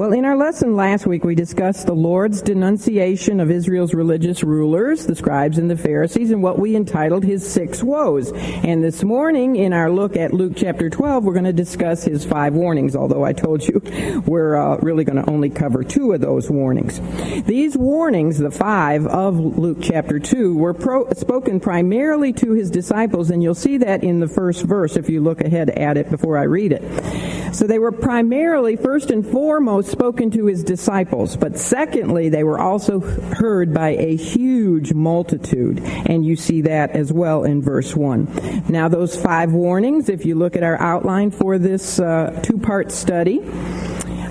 Well, in our lesson last week, we discussed the Lord's denunciation of Israel's religious rulers, the scribes and the Pharisees, and what we entitled his six woes. And this morning, in our look at Luke chapter 12, we're going to discuss his five warnings, although I told you we're uh, really going to only cover two of those warnings. These warnings, the five of Luke chapter 2, were pro- spoken primarily to his disciples, and you'll see that in the first verse if you look ahead at it before I read it. So they were primarily, first and foremost, spoken to his disciples, but secondly, they were also heard by a huge multitude, and you see that as well in verse 1. Now, those five warnings, if you look at our outline for this uh, two part study,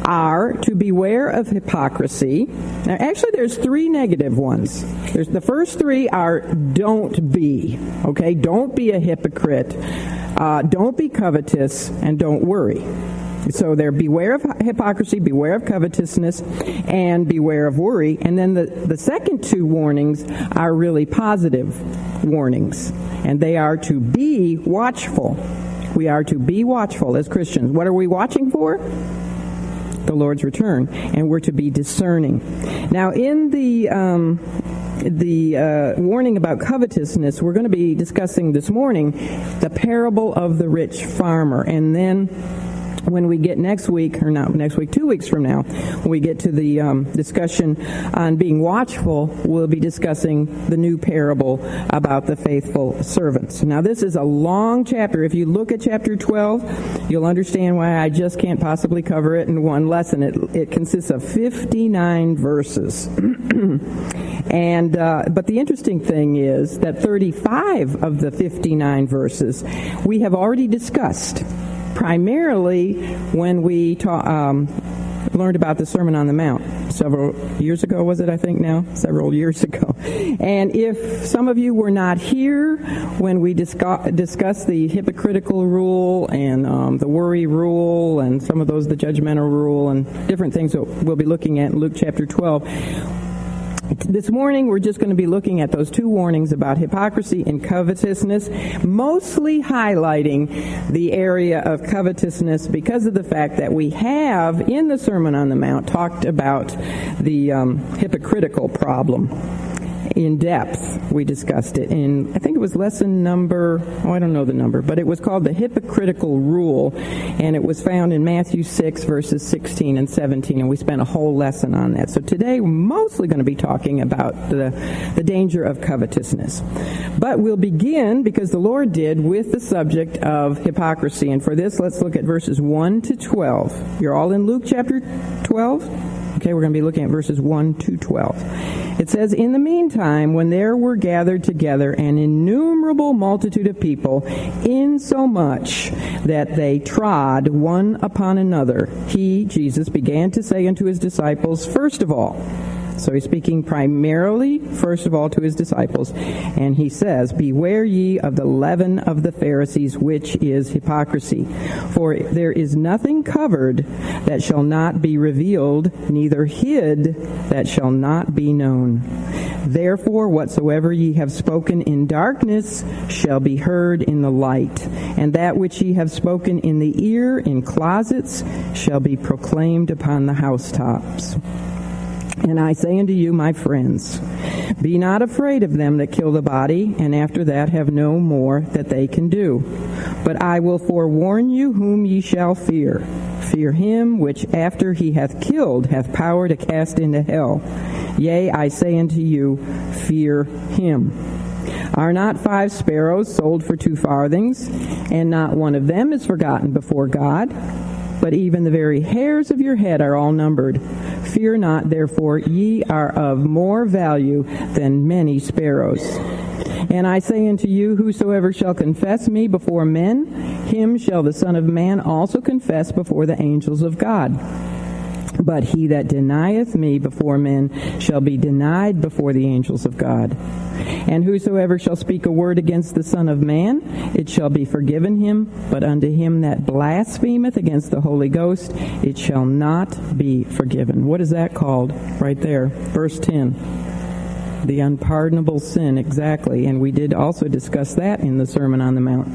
are to beware of hypocrisy. Now, actually, there's three negative ones. There's, the first three are don't be. Okay, don't be a hypocrite. Uh, don't be covetous, and don't worry. So there, beware of hypocrisy, beware of covetousness, and beware of worry. And then the, the second two warnings are really positive warnings, and they are to be watchful. We are to be watchful as Christians. What are we watching for? The Lord's return, and we're to be discerning. Now, in the um, the uh, warning about covetousness, we're going to be discussing this morning the parable of the rich farmer, and then when we get next week, or not next week, two weeks from now, when we get to the um, discussion on being watchful, we'll be discussing the new parable about the faithful servants. Now, this is a long chapter. If you look at chapter 12, you'll understand why I just can't possibly cover it in one lesson. It, it consists of 59 verses. and uh, but the interesting thing is that 35 of the 59 verses we have already discussed primarily when we ta- um, learned about the Sermon on the Mount several years ago, was it, I think now? Several years ago. And if some of you were not here when we discuss, discussed the hypocritical rule and um, the worry rule and some of those, the judgmental rule and different things that we'll be looking at in Luke chapter 12, this morning, we're just going to be looking at those two warnings about hypocrisy and covetousness, mostly highlighting the area of covetousness because of the fact that we have, in the Sermon on the Mount, talked about the um, hypocritical problem in depth. We discussed it in, I think it was lesson number, oh, I don't know the number, but it was called the hypocritical rule, and it was found in Matthew 6, verses 16 and 17, and we spent a whole lesson on that. So today we're mostly going to be talking about the, the danger of covetousness. But we'll begin, because the Lord did, with the subject of hypocrisy. And for this, let's look at verses 1 to 12. You're all in Luke chapter 12? Okay, we're going to be looking at verses 1 to 12. It says, In the meantime, when there were gathered together an innumerable multitude of people, insomuch that they trod one upon another, he, Jesus, began to say unto his disciples, First of all, so he's speaking primarily, first of all, to his disciples. And he says, Beware ye of the leaven of the Pharisees, which is hypocrisy. For there is nothing covered that shall not be revealed, neither hid that shall not be known. Therefore, whatsoever ye have spoken in darkness shall be heard in the light, and that which ye have spoken in the ear in closets shall be proclaimed upon the housetops. And I say unto you, my friends, be not afraid of them that kill the body, and after that have no more that they can do. But I will forewarn you whom ye shall fear. Fear him which after he hath killed hath power to cast into hell. Yea, I say unto you, fear him. Are not five sparrows sold for two farthings, and not one of them is forgotten before God? But even the very hairs of your head are all numbered. Fear not, therefore, ye are of more value than many sparrows. And I say unto you, whosoever shall confess me before men, him shall the Son of Man also confess before the angels of God. But he that denieth me before men shall be denied before the angels of God. And whosoever shall speak a word against the Son of Man, it shall be forgiven him, but unto him that blasphemeth against the Holy Ghost, it shall not be forgiven. What is that called? Right there, verse 10. The unpardonable sin, exactly. And we did also discuss that in the Sermon on the Mount.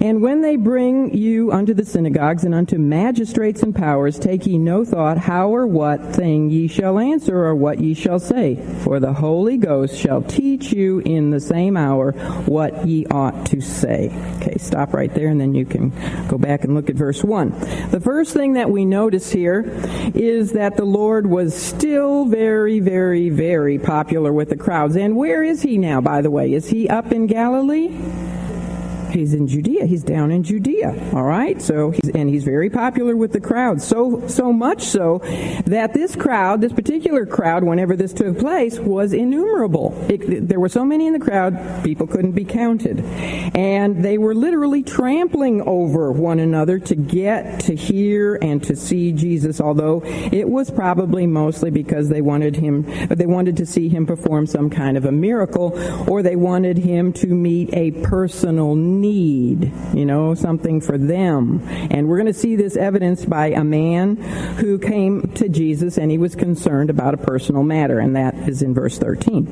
And when they bring you unto the synagogues and unto magistrates and powers, take ye no thought how or what thing ye shall answer or what ye shall say. For the Holy Ghost shall teach you in the same hour what ye ought to say. Okay, stop right there and then you can go back and look at verse 1. The first thing that we notice here is that the Lord was still very, very, very popular with the crowds. And where is he now, by the way? Is he up in Galilee? He's in Judea. He's down in Judea. All right. So he's, and he's very popular with the crowd. So, so much so that this crowd, this particular crowd, whenever this took place, was innumerable. It, there were so many in the crowd, people couldn't be counted. And they were literally trampling over one another to get to hear and to see Jesus, although it was probably mostly because they wanted him, they wanted to see him perform some kind of a miracle or they wanted him to meet a personal need you know, something for them. And we're going to see this evidenced by a man who came to Jesus and he was concerned about a personal matter, and that is in verse 13.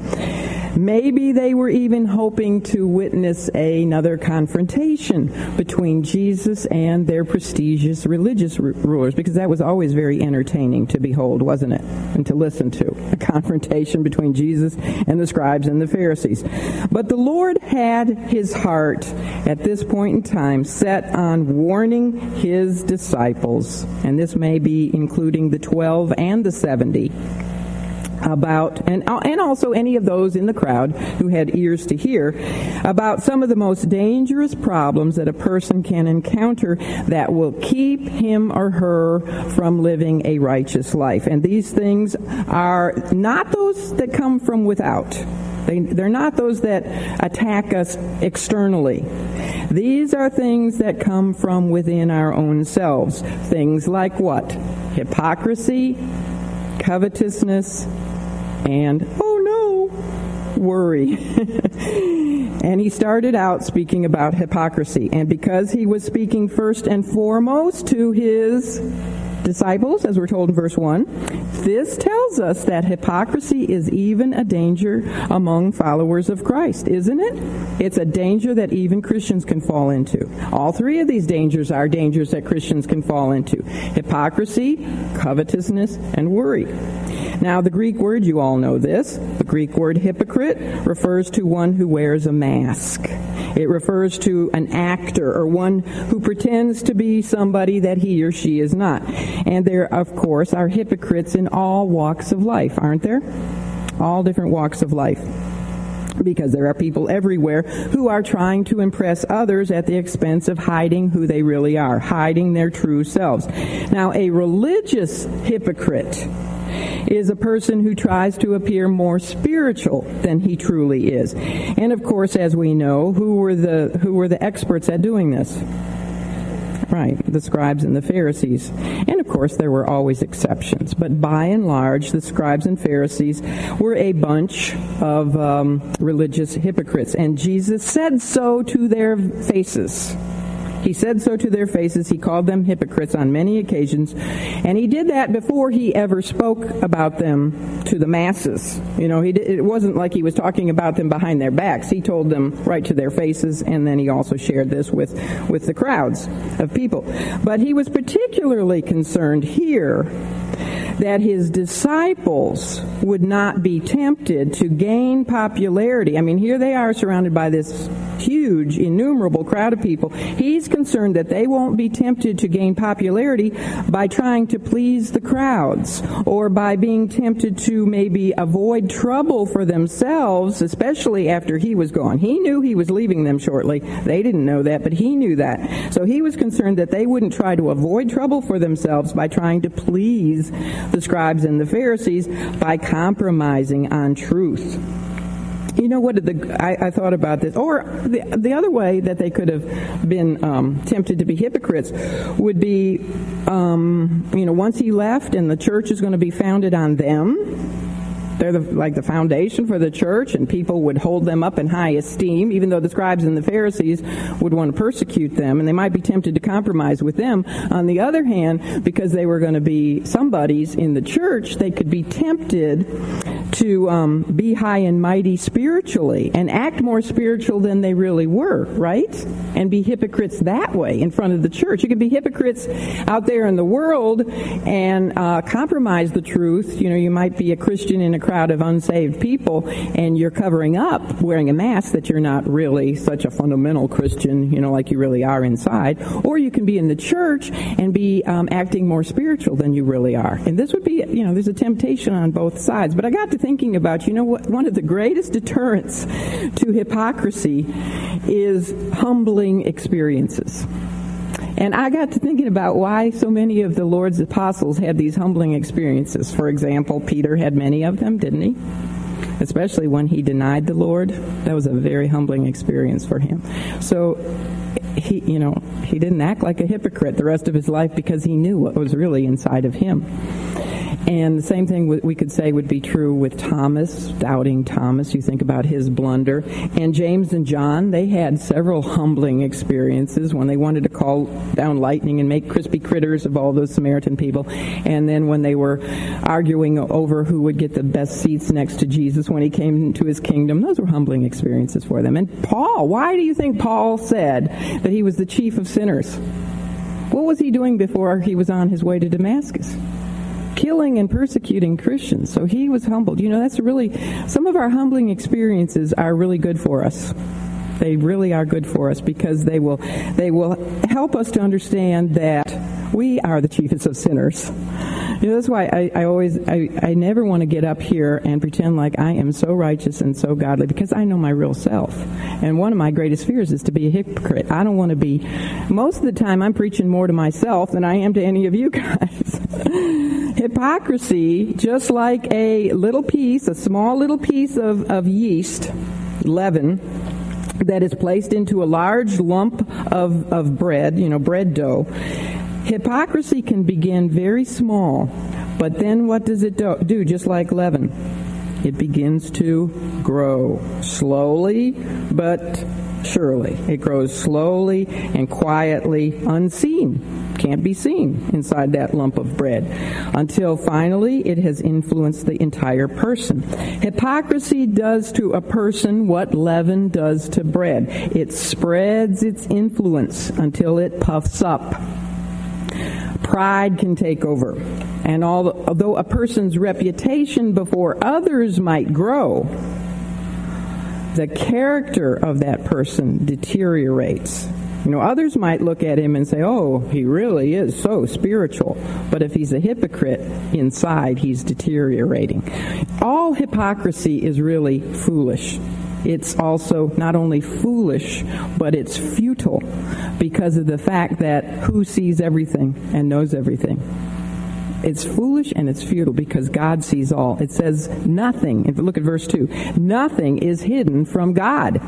Maybe they were even hoping to witness another confrontation between Jesus and their prestigious religious rulers, because that was always very entertaining to behold, wasn't it? And to listen to a confrontation between Jesus and the scribes and the Pharisees. But the Lord had his heart at this point in time set on warning his disciples, and this may be including the 12 and the 70 about, and, and also any of those in the crowd who had ears to hear, about some of the most dangerous problems that a person can encounter that will keep him or her from living a righteous life. And these things are not those that come from without. They, they're not those that attack us externally. These are things that come from within our own selves. Things like what? Hypocrisy, covetousness, and, oh no, worry. and he started out speaking about hypocrisy. And because he was speaking first and foremost to his disciples, as we're told in verse 1, this tells us that hypocrisy is even a danger among followers of Christ, isn't it? It's a danger that even Christians can fall into. All three of these dangers are dangers that Christians can fall into hypocrisy, covetousness, and worry. Now, the Greek word, you all know this. The Greek word hypocrite refers to one who wears a mask. It refers to an actor or one who pretends to be somebody that he or she is not. And there, of course, are hypocrites in all walks of life, aren't there? All different walks of life because there are people everywhere who are trying to impress others at the expense of hiding who they really are, hiding their true selves. Now, a religious hypocrite is a person who tries to appear more spiritual than he truly is. And of course, as we know, who were the who were the experts at doing this? Right, the scribes and the Pharisees. And of course, there were always exceptions. But by and large, the scribes and Pharisees were a bunch of um, religious hypocrites. And Jesus said so to their faces. He said so to their faces. He called them hypocrites on many occasions. And he did that before he ever spoke about them to the masses. You know, did, it wasn't like he was talking about them behind their backs. He told them right to their faces, and then he also shared this with, with the crowds of people. But he was particularly concerned here that his disciples would not be tempted to gain popularity. I mean, here they are surrounded by this huge, innumerable crowd of people. He's concerned that they won't be tempted to gain popularity by trying to please the crowds or by being tempted to maybe avoid trouble for themselves, especially after he was gone. He knew he was leaving them shortly. They didn't know that, but he knew that. So he was concerned that they wouldn't try to avoid trouble for themselves by trying to please the scribes and the Pharisees by compromising on truth. You know what? The, I, I, thought about this, or the the other way that they could have been um, tempted to be hypocrites would be, um, you know, once he left and the church is going to be founded on them they're the, like the foundation for the church, and people would hold them up in high esteem, even though the scribes and the Pharisees would want to persecute them, and they might be tempted to compromise with them. On the other hand, because they were going to be somebodies in the church, they could be tempted to um, be high and mighty spiritually and act more spiritual than they really were, right? And be hypocrites that way in front of the church. You can be hypocrites out there in the world and uh, compromise the truth. You know, you might be a Christian in a crowd of unsaved people and you're covering up wearing a mask that you're not really such a fundamental Christian, you know, like you really are inside. Or you can be in the church and be um, acting more spiritual than you really are. And this would be, you know, there's a temptation on both sides. But I got to thinking about, you know what, one of the greatest deterrents to hypocrisy is humbling experiences. And I got to thinking about why so many of the Lord's apostles had these humbling experiences. For example, Peter had many of them, didn't he? Especially when he denied the Lord. That was a very humbling experience for him. So he, you know, he didn't act like a hypocrite the rest of his life because he knew what was really inside of him. And the same thing we could say would be true with Thomas, doubting Thomas. You think about his blunder. And James and John, they had several humbling experiences when they wanted to call down lightning and make crispy critters of all those Samaritan people. And then when they were arguing over who would get the best seats next to Jesus when he came into his kingdom, those were humbling experiences for them. And Paul, why do you think Paul said that he was the chief of sinners? What was he doing before he was on his way to Damascus? killing and persecuting Christians. So he was humbled. You know, that's really, some of our humbling experiences are really good for us. They really are good for us because they will, they will help us to understand that we are the chiefest of sinners. You know, that's why I, I always, I, I never want to get up here and pretend like I am so righteous and so godly because I know my real self. And one of my greatest fears is to be a hypocrite. I don't want to be, most of the time I'm preaching more to myself than I am to any of you guys. Hypocrisy, just like a little piece, a small little piece of, of yeast, leaven, that is placed into a large lump of, of bread, you know, bread dough. Hypocrisy can begin very small, but then what does it do? do just like leaven? It begins to grow slowly, but surely. It grows slowly and quietly, unseen can't be seen inside that lump of bread until finally it has influenced the entire person. Hypocrisy does to a person what leaven does to bread. It spreads its influence until it puffs up. Pride can take over. And although a person's reputation before others might grow, the character of that person deteriorates you know, others might look at him and say, oh, he really is so spiritual. But if he's a hypocrite inside, he's deteriorating. All hypocrisy is really foolish. It's also not only foolish, but it's futile because of the fact that who sees everything and knows everything? It's foolish and it's futile because God sees all. It says nothing. If you look at verse 2, nothing is hidden from God.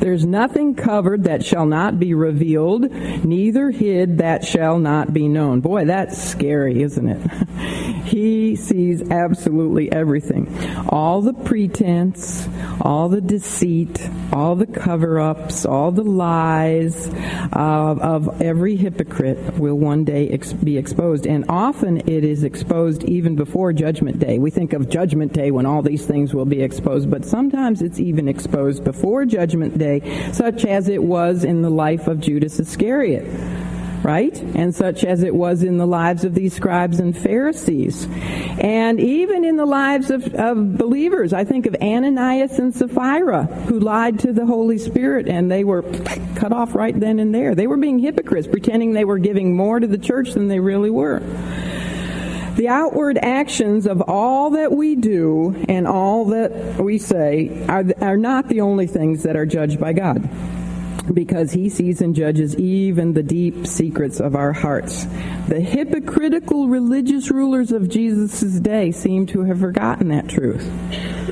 There's nothing covered that shall not be revealed, neither hid that shall not be known. Boy, that's scary, isn't it? he sees absolutely everything. All the pretense, all the deceit, all the cover ups, all the lies of, of every hypocrite will one day ex- be exposed. And often it is exposed even before Judgment Day. We think of Judgment Day when all these things will be exposed, but sometimes it's even exposed before Judgment Day day, such as it was in the life of Judas Iscariot right? And such as it was in the lives of these scribes and Pharisees. And even in the lives of, of, believers. I think of Ananias and Sapphira, who lied to the Holy Spirit, and they were cut off right then and there. They were being hypocrites, pretending they were giving more to the church than they really were. The outward actions of all that we do and all that we say are, are not the only things that are judged by God because he sees and judges even the deep secrets of our hearts. The hypocritical religious rulers of Jesus' day seem to have forgotten that truth.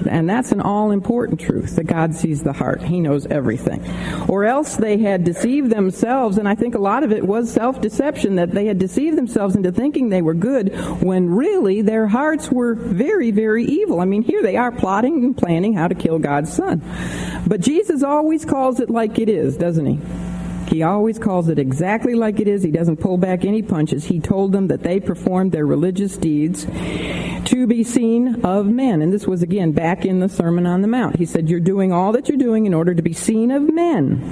And that's an all important truth that God sees the heart. He knows everything. Or else they had deceived themselves, and I think a lot of it was self deception, that they had deceived themselves into thinking they were good when really their hearts were very, very evil. I mean, here they are plotting and planning how to kill God's son. But Jesus always calls it like it is, doesn't he? He always calls it exactly like it is. He doesn't pull back any punches. He told them that they performed their religious deeds to be seen of men. And this was again back in the Sermon on the Mount. He said, You're doing all that you're doing in order to be seen of men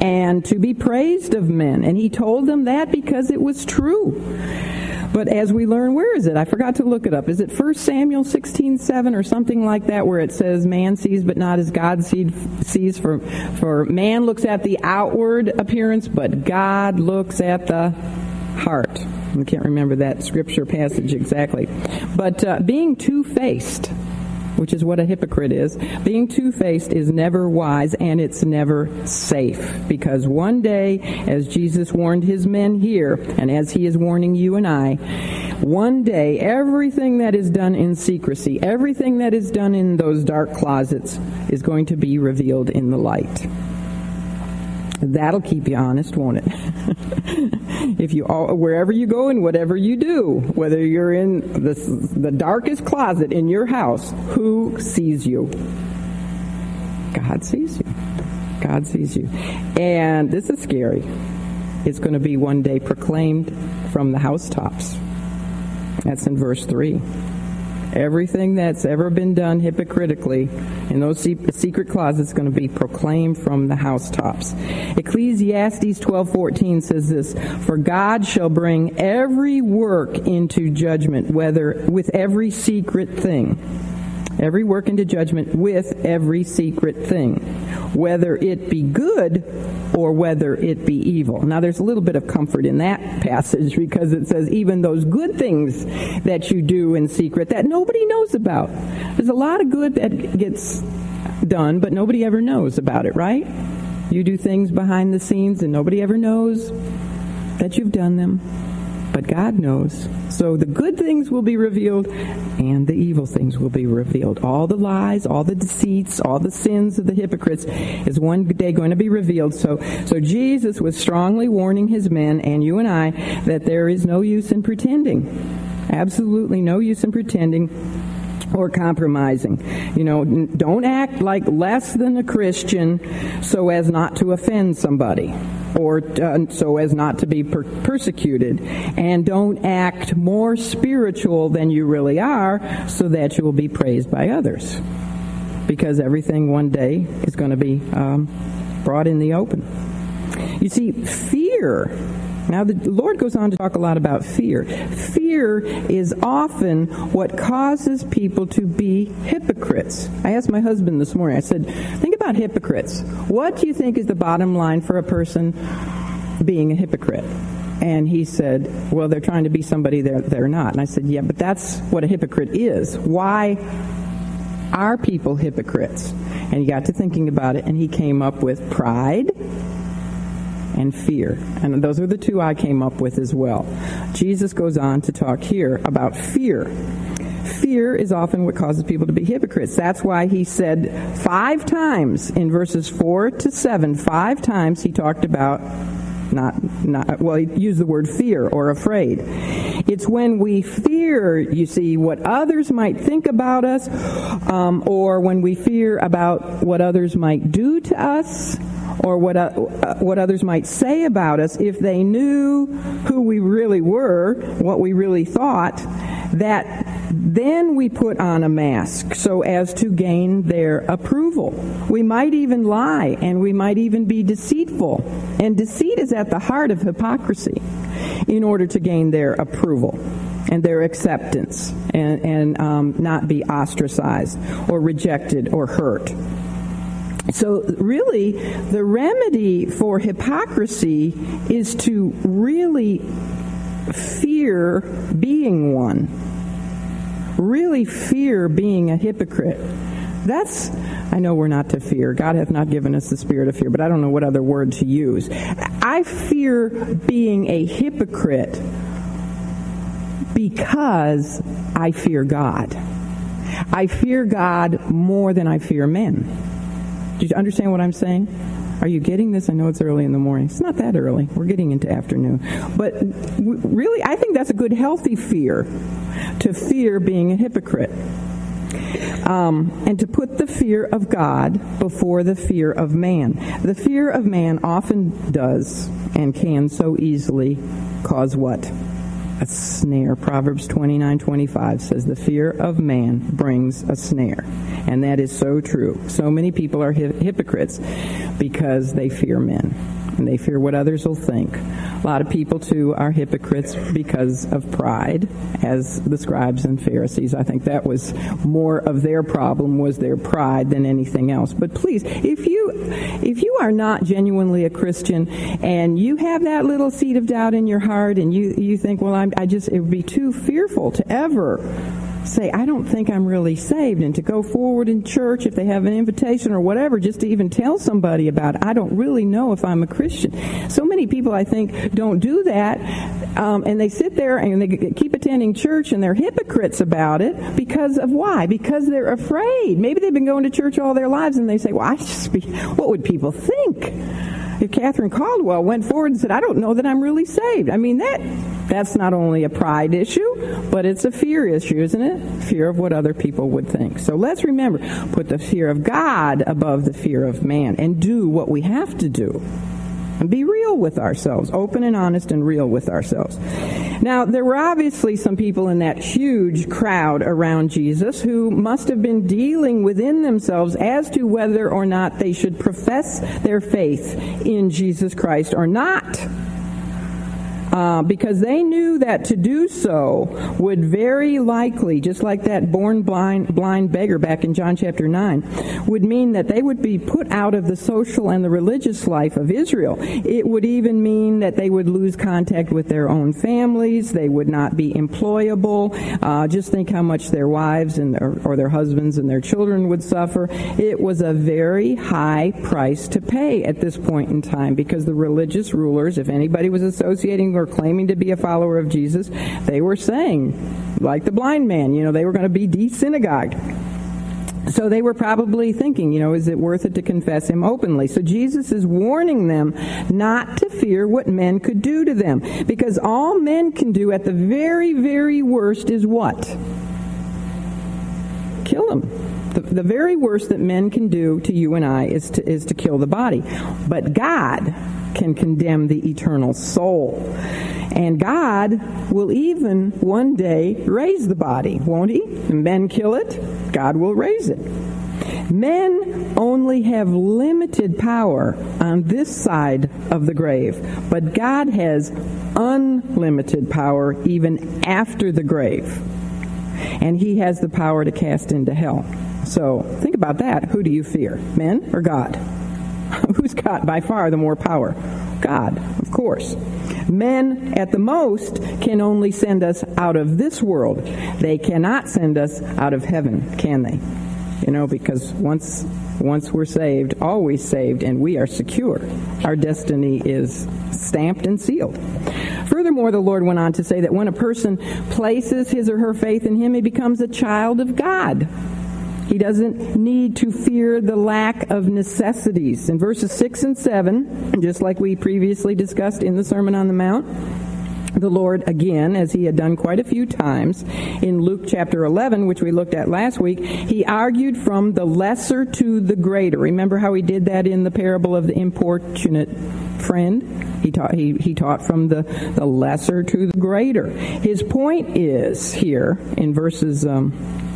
and to be praised of men. And he told them that because it was true. But as we learn, where is it? I forgot to look it up. Is it 1 Samuel 16, 7 or something like that where it says man sees but not as God sees for, for man looks at the outward appearance, but God looks at the heart. I can't remember that scripture passage exactly. But uh, being two-faced, which is what a hypocrite is. Being two faced is never wise and it's never safe because one day, as Jesus warned his men here, and as he is warning you and I, one day everything that is done in secrecy, everything that is done in those dark closets, is going to be revealed in the light. That'll keep you honest, won't it? if you all, wherever you go and whatever you do, whether you're in the, the darkest closet in your house, who sees you? God sees you. God sees you. And this is scary. It's going to be one day proclaimed from the housetops. That's in verse 3. Everything that's ever been done hypocritically in those secret closets going to be proclaimed from the housetops. Ecclesiastes 12:14 says this, "For God shall bring every work into judgment, whether with every secret thing." Every work into judgment with every secret thing, whether it be good or whether it be evil. Now, there's a little bit of comfort in that passage because it says even those good things that you do in secret that nobody knows about. There's a lot of good that gets done, but nobody ever knows about it, right? You do things behind the scenes and nobody ever knows that you've done them but God knows. So the good things will be revealed and the evil things will be revealed. All the lies, all the deceits, all the sins of the hypocrites is one day going to be revealed. So, so Jesus was strongly warning his men and you and I that there is no use in pretending. Absolutely no use in pretending or compromising. You know, don't act like less than a Christian so as not to offend somebody or uh, so as not to be per- persecuted. And don't act more spiritual than you really are so that you will be praised by others. Because everything one day is going to be um, brought in the open. You see, fear now, the Lord goes on to talk a lot about fear. Fear is often what causes people to be hypocrites. I asked my husband this morning, I said, think about hypocrites. What do you think is the bottom line for a person being a hypocrite? And he said, well, they're trying to be somebody they're, they're not. And I said, yeah, but that's what a hypocrite is. Why are people hypocrites? And he got to thinking about it, and he came up with pride and fear. And those are the two I came up with as well. Jesus goes on to talk here about fear. Fear is often what causes people to be hypocrites. That's why he said five times in verses 4 to 7, five times he talked about not not well he used the word fear or afraid it's when we fear you see what others might think about us um, or when we fear about what others might do to us or what, uh, what others might say about us if they knew who we really were, what we really thought, that then we put on a mask so as to gain their approval. We might even lie and we might even be deceitful. And deceit is at the heart of hypocrisy in order to gain their approval and their acceptance and, and um, not be ostracized or rejected or hurt. So, really, the remedy for hypocrisy is to really fear being one. Really fear being a hypocrite. That's, I know we're not to fear. God hath not given us the spirit of fear, but I don't know what other word to use. I fear being a hypocrite because I fear God. I fear God more than I fear men. Do you understand what I'm saying? Are you getting this? I know it's early in the morning. It's not that early. We're getting into afternoon. But really, I think that's a good, healthy fear to fear being a hypocrite. Um, and to put the fear of God before the fear of man. The fear of man often does and can so easily cause what? A snare. Proverbs 29 25 says, The fear of man brings a snare. And that is so true. So many people are hypocrites because they fear men and they fear what others will think. A lot of people, too, are hypocrites because of pride, as the scribes and Pharisees. I think that was more of their problem was their pride than anything else. But please, if you if you are not genuinely a Christian and you have that little seed of doubt in your heart and you you think, well, I'm, I just it would be too fearful to ever say, I don't think I'm really saved, and to go forward in church if they have an invitation or whatever, just to even tell somebody about it. I don't really know if I'm a Christian. So many people, I think, don't do that, um, and they sit there and they keep attending church and they're hypocrites about it because of why? Because they're afraid. Maybe they've been going to church all their lives and they say, well, I just be, what would people think? if Catherine Caldwell went forward and said, I don't know that I'm really saved. I mean, that that's not only a pride issue, but it's a fear issue, isn't it? Fear of what other people would think. So let's remember, put the fear of God above the fear of man and do what we have to do and be real with ourselves, open and honest and real with ourselves. Now, there were obviously some people in that huge crowd around Jesus who must have been dealing within themselves as to whether or not they should profess their faith in Jesus Christ or not uh, because they knew that to do so would very likely, just like that born blind, blind beggar back in John chapter 9, would mean that they would be put out of the social and the religious life of Israel. It would even mean that they would lose contact with their own families. They would not be employable. Uh, just think how much their wives and their, or their husbands and their children would suffer. It was a very high price to pay at this point in time because the religious rulers, if anybody was associating or claiming to be a follower of Jesus, they were saying, like the blind man, you know, they were going to be desynagogued. So they were probably thinking, you know, is it worth it to confess him openly? So Jesus is warning them not to fear what men could do to them. Because all men can do at the very, very worst is what? Kill them. The, the very worst that men can do to you and I is to, is to kill the body. But God can condemn the eternal soul. And God will even one day raise the body, won't He? Men kill it, God will raise it. Men only have limited power on this side of the grave, but God has unlimited power even after the grave. And He has the power to cast into hell. So think about that. Who do you fear, men or God? Who's got by far the more power? God, of course. Men, at the most, can only send us out of this world. They cannot send us out of heaven, can they? You know, because once once we're saved, always saved, and we are secure. Our destiny is stamped and sealed. Furthermore, the Lord went on to say that when a person places his or her faith in Him, he becomes a child of God. He doesn't need to fear the lack of necessities. In verses 6 and 7, just like we previously discussed in the Sermon on the Mount, the Lord again, as he had done quite a few times in Luke chapter 11, which we looked at last week, he argued from the lesser to the greater. Remember how he did that in the parable of the importunate friend? He taught, he, he taught from the, the lesser to the greater. His point is here in verses um,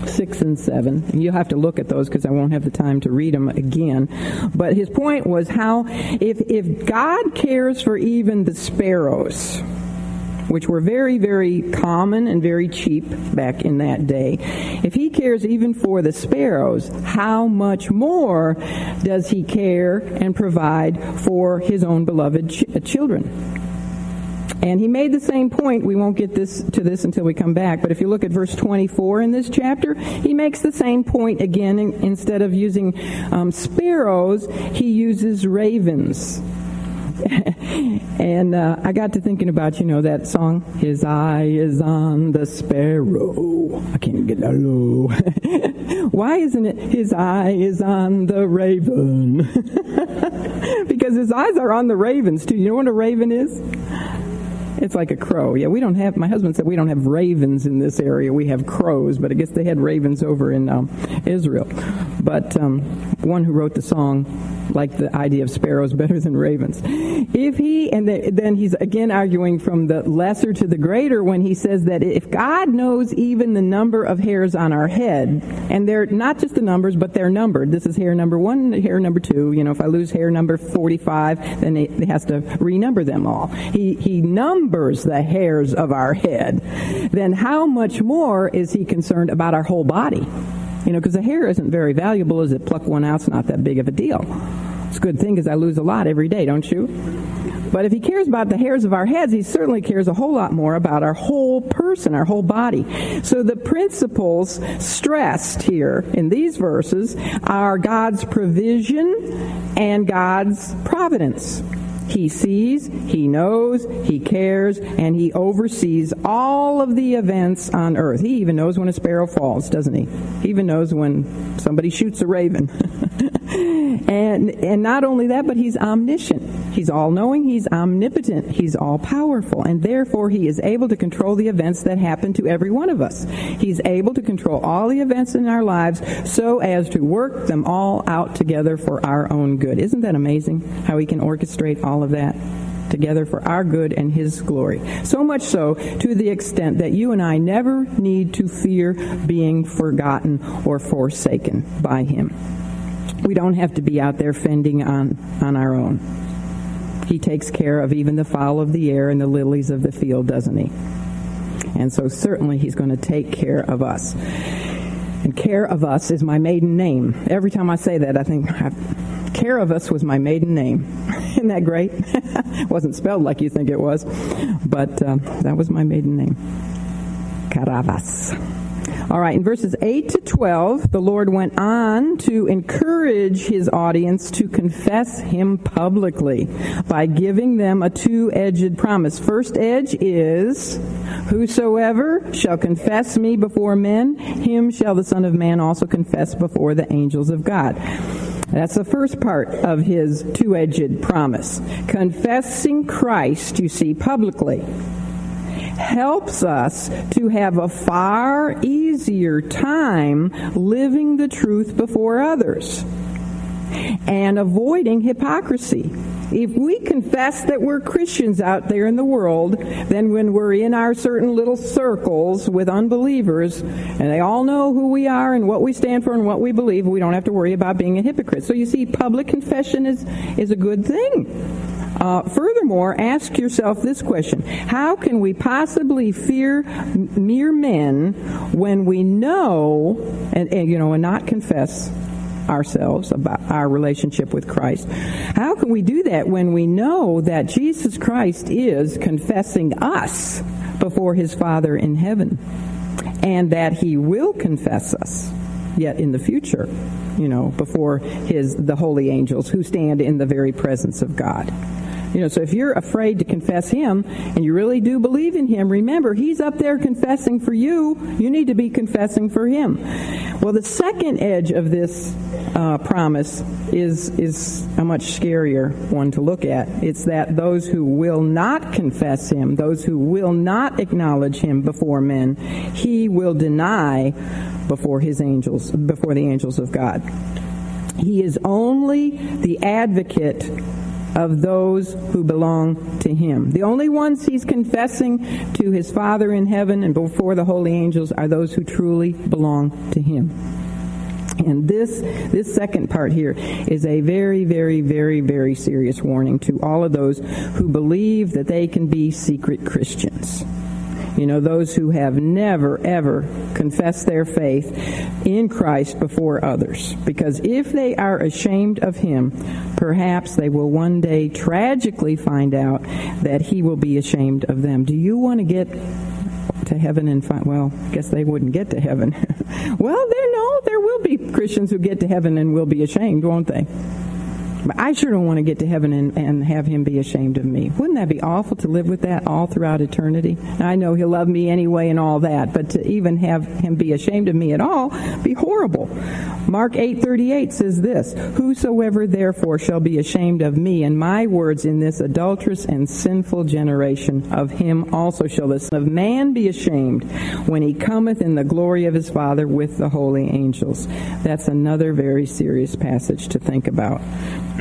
6 and 7. You'll have to look at those because I won't have the time to read them again. But his point was how if, if God cares for even the sparrows, which were very, very common and very cheap back in that day. If he cares even for the sparrows, how much more does he care and provide for his own beloved ch- children? And he made the same point. We won't get this to this until we come back. But if you look at verse 24 in this chapter, he makes the same point again. Instead of using um, sparrows, he uses ravens. and uh, I got to thinking about, you know, that song, His Eye is on the Sparrow. I can't get that low. Why isn't it His Eye is on the Raven? because His eyes are on the ravens, too. You know what a raven is? It's like a crow. Yeah, we don't have, my husband said we don't have ravens in this area. We have crows, but I guess they had ravens over in um, Israel. but um, one who wrote the song like the idea of sparrows better than ravens. If he, and then he's again arguing from the lesser to the greater when he says that if God knows even the number of hairs on our head, and they're not just the numbers, but they're numbered. This is hair number one, hair number two. You know, if I lose hair number 45, then he has to renumber them all. He, he numbers the hairs of our head. Then how much more is he concerned about our whole body? You know, because the hair isn't very valuable, is it? Pluck one out, it's not that big of a deal. It's a good thing because I lose a lot every day, don't you? But if he cares about the hairs of our heads, he certainly cares a whole lot more about our whole person, our whole body. So the principles stressed here in these verses are God's provision and God's providence. He sees, he knows, he cares, and he oversees all of the events on earth. He even knows when a sparrow falls, doesn't he? He even knows when somebody shoots a raven. and and not only that, but he's omniscient. He's all knowing, he's omnipotent, he's all powerful, and therefore he is able to control the events that happen to every one of us. He's able to control all the events in our lives so as to work them all out together for our own good. Isn't that amazing how he can orchestrate all all of that together for our good and His glory. So much so to the extent that you and I never need to fear being forgotten or forsaken by Him. We don't have to be out there fending on, on our own. He takes care of even the fowl of the air and the lilies of the field, doesn't He? And so certainly He's going to take care of us. And care of us is my maiden name. Every time I say that, I think, care of us was my maiden name. Isn't that great? wasn't spelled like you think it was, but uh, that was my maiden name. Caravas. All right, in verses 8 to 12, the Lord went on to encourage his audience to confess him publicly by giving them a two edged promise. First edge is, Whosoever shall confess me before men, him shall the Son of Man also confess before the angels of God. That's the first part of his two edged promise. Confessing Christ, you see, publicly helps us to have a far easier time living the truth before others and avoiding hypocrisy. If we confess that we're Christians out there in the world, then when we're in our certain little circles with unbelievers, and they all know who we are and what we stand for and what we believe, we don't have to worry about being a hypocrite. So you see, public confession is, is a good thing. Uh, furthermore, ask yourself this question How can we possibly fear mere men when we know, and, and you know, and not confess ourselves about our relationship with Christ. How can we do that when we know that Jesus Christ is confessing us before his Father in heaven and that he will confess us yet in the future, you know, before his the holy angels who stand in the very presence of God. You know, so if you're afraid to confess him and you really do believe in him, remember, he's up there confessing for you. You need to be confessing for him. Well, the second edge of this uh, promise is, is a much scarier one to look at. It's that those who will not confess him, those who will not acknowledge him before men, he will deny before his angels, before the angels of God. He is only the advocate of those who belong to him. The only ones he's confessing to his Father in heaven and before the holy angels are those who truly belong to him. And this this second part here is a very, very, very, very serious warning to all of those who believe that they can be secret Christians. You know, those who have never, ever confessed their faith in Christ before others. Because if they are ashamed of Him, perhaps they will one day tragically find out that He will be ashamed of them. Do you want to get to heaven and find, well, I guess they wouldn't get to heaven. well, there, no, there will be Christians who get to heaven and will be ashamed, won't they? But I sure don't want to get to heaven and, and have him be ashamed of me. Wouldn't that be awful to live with that all throughout eternity? I know he'll love me anyway and all that, but to even have him be ashamed of me at all be horrible. Mark 8:38 says this, "Whosoever therefore shall be ashamed of me and my words in this adulterous and sinful generation, of him also shall the Son of Man be ashamed when he cometh in the glory of his Father with the holy angels." That's another very serious passage to think about.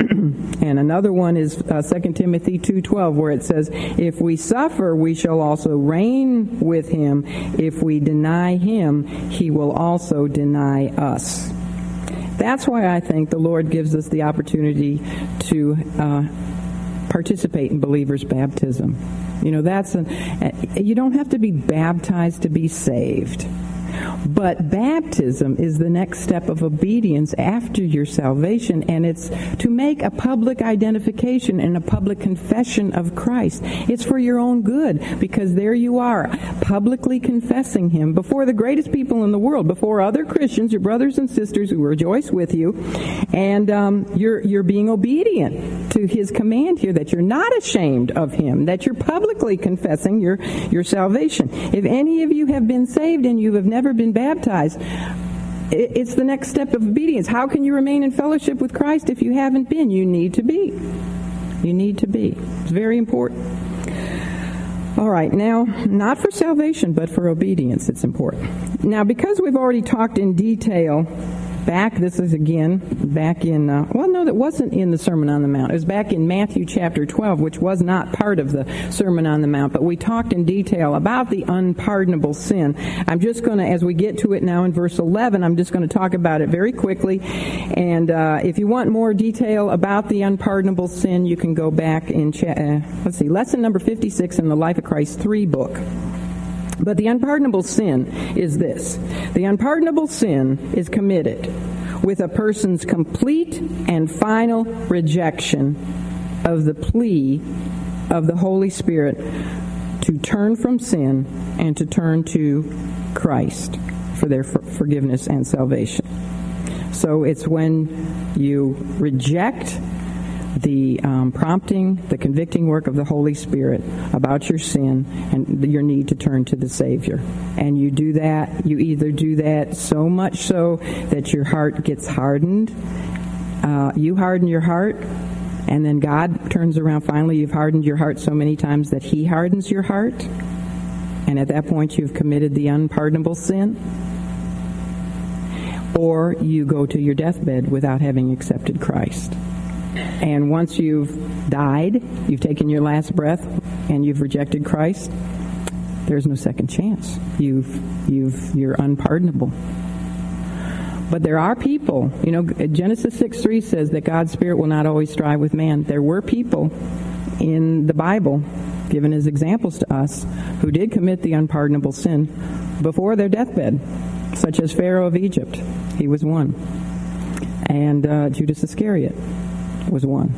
and another one is uh, 2 Timothy 2:12 where it says, "If we suffer, we shall also reign with him. If we deny him, he will also deny us." That's why I think the Lord gives us the opportunity to uh, participate in believers' baptism. You know, that's an, you don't have to be baptized to be saved. But baptism is the next step of obedience after your salvation, and it's to make a public identification and a public confession of Christ. It's for your own good, because there you are, publicly confessing Him before the greatest people in the world, before other Christians, your brothers and sisters who rejoice with you, and um, you're you're being obedient to His command here that you're not ashamed of Him, that you're publicly confessing your your salvation. If any of you have been saved and you have never been baptized. It's the next step of obedience. How can you remain in fellowship with Christ if you haven't been? You need to be. You need to be. It's very important. All right, now, not for salvation, but for obedience, it's important. Now, because we've already talked in detail back, this is again back in, uh, well, no, that wasn't in the Sermon on the Mount. It was back in Matthew chapter 12, which was not part of the Sermon on the Mount, but we talked in detail about the unpardonable sin. I'm just going to, as we get to it now in verse 11, I'm just going to talk about it very quickly. And uh, if you want more detail about the unpardonable sin, you can go back in, cha- uh, let's see, lesson number 56 in the Life of Christ 3 book. But the unpardonable sin is this the unpardonable sin is committed with a person's complete and final rejection of the plea of the Holy Spirit to turn from sin and to turn to Christ for their forgiveness and salvation. So it's when you reject the um, prompting, the convicting work of the Holy Spirit about your sin and your need to turn to the Savior. And you do that, you either do that so much so that your heart gets hardened, uh, you harden your heart, and then God turns around. Finally, you've hardened your heart so many times that He hardens your heart. And at that point, you've committed the unpardonable sin. Or you go to your deathbed without having accepted Christ. And once you've died, you've taken your last breath, and you've rejected Christ, there's no second chance. You've, you've, you're unpardonable. But there are people, you know, Genesis 6 3 says that God's Spirit will not always strive with man. There were people in the Bible, given as examples to us, who did commit the unpardonable sin before their deathbed, such as Pharaoh of Egypt. He was one. And uh, Judas Iscariot was one.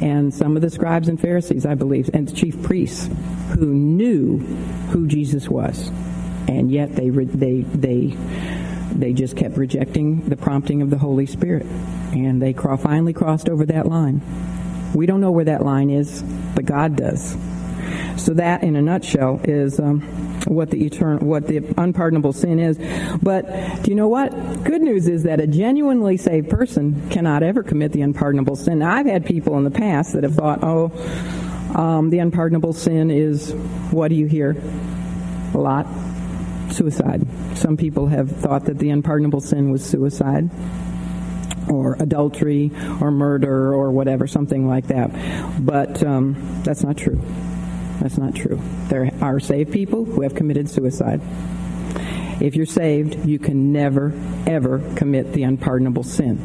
And some of the scribes and Pharisees, I believe, and the chief priests who knew who Jesus was, and yet they they they they just kept rejecting the prompting of the Holy Spirit, and they finally crossed over that line. We don't know where that line is, but God does. So that, in a nutshell, is um, what the eternal, what the unpardonable sin is. But do you know what? Good news is that a genuinely saved person cannot ever commit the unpardonable sin. Now, I've had people in the past that have thought, oh, um, the unpardonable sin is what do you hear a lot? Suicide. Some people have thought that the unpardonable sin was suicide or adultery or murder or whatever, something like that. But um, that's not true. That's not true. There are saved people who have committed suicide. If you're saved, you can never, ever commit the unpardonable sin.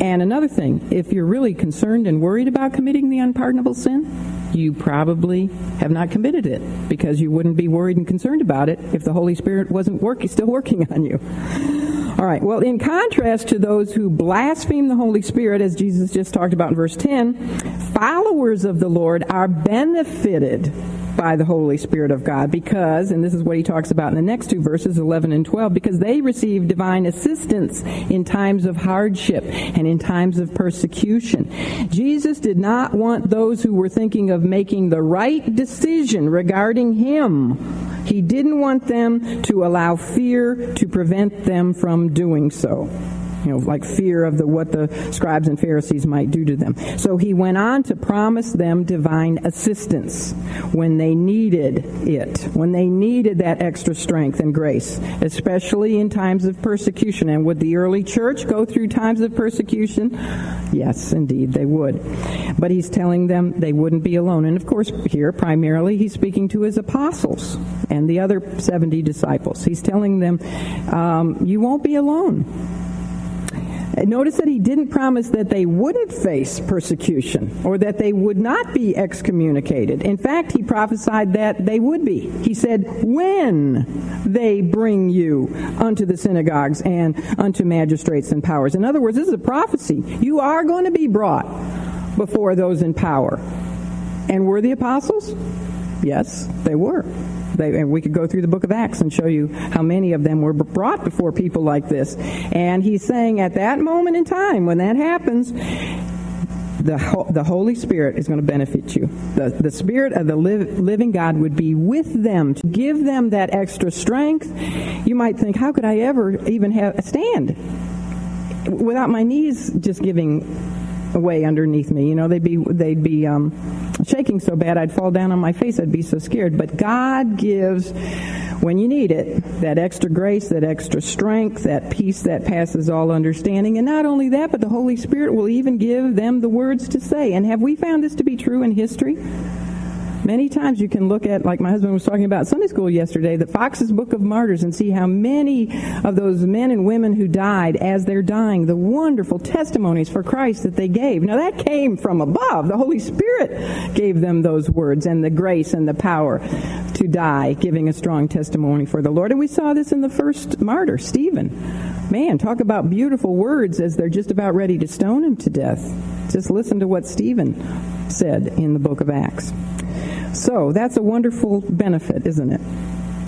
And another thing, if you're really concerned and worried about committing the unpardonable sin, you probably have not committed it because you wouldn't be worried and concerned about it if the Holy Spirit wasn't working, still working on you. All right. Well, in contrast to those who blaspheme the Holy Spirit, as Jesus just talked about in verse 10, followers of the Lord are benefited by the Holy Spirit of God because, and this is what he talks about in the next two verses, 11 and 12, because they receive divine assistance in times of hardship and in times of persecution. Jesus did not want those who were thinking of making the right decision regarding him. He didn't want them to allow fear to prevent them from doing so you know, like fear of the, what the scribes and Pharisees might do to them. So he went on to promise them divine assistance when they needed it, when they needed that extra strength and grace, especially in times of persecution. And would the early church go through times of persecution? Yes, indeed, they would. But he's telling them they wouldn't be alone. And of course, here, primarily, he's speaking to his apostles and the other 70 disciples. He's telling them, um, you won't be alone. Notice that he didn't promise that they wouldn't face persecution or that they would not be excommunicated. In fact, he prophesied that they would be. He said, when they bring you unto the synagogues and unto magistrates and powers. In other words, this is a prophecy. You are going to be brought before those in power. And were the apostles? Yes, they were. They, and we could go through the book of Acts and show you how many of them were brought before people like this. And he's saying at that moment in time, when that happens, the, the Holy Spirit is going to benefit you. The, the Spirit of the living God would be with them to give them that extra strength. You might think, how could I ever even have stand without my knees just giving away underneath me? You know, they'd be they'd be um, shaking so bad I'd fall down on my face. I'd be so scared. But God gives, when you need it, that extra grace, that extra strength, that peace that passes all understanding. And not only that, but the Holy Spirit will even give them the words to say. And have we found this to be true in history? Many times you can look at, like my husband was talking about Sunday school yesterday, the Foxe's Book of Martyrs and see how many of those men and women who died as they're dying, the wonderful testimonies for Christ that they gave. Now that came from above. The Holy Spirit gave them those words and the grace and the power to die, giving a strong testimony for the Lord. And we saw this in the first martyr, Stephen. Man, talk about beautiful words as they're just about ready to stone him to death. Just listen to what Stephen said in the book of Acts. So that's a wonderful benefit, isn't it?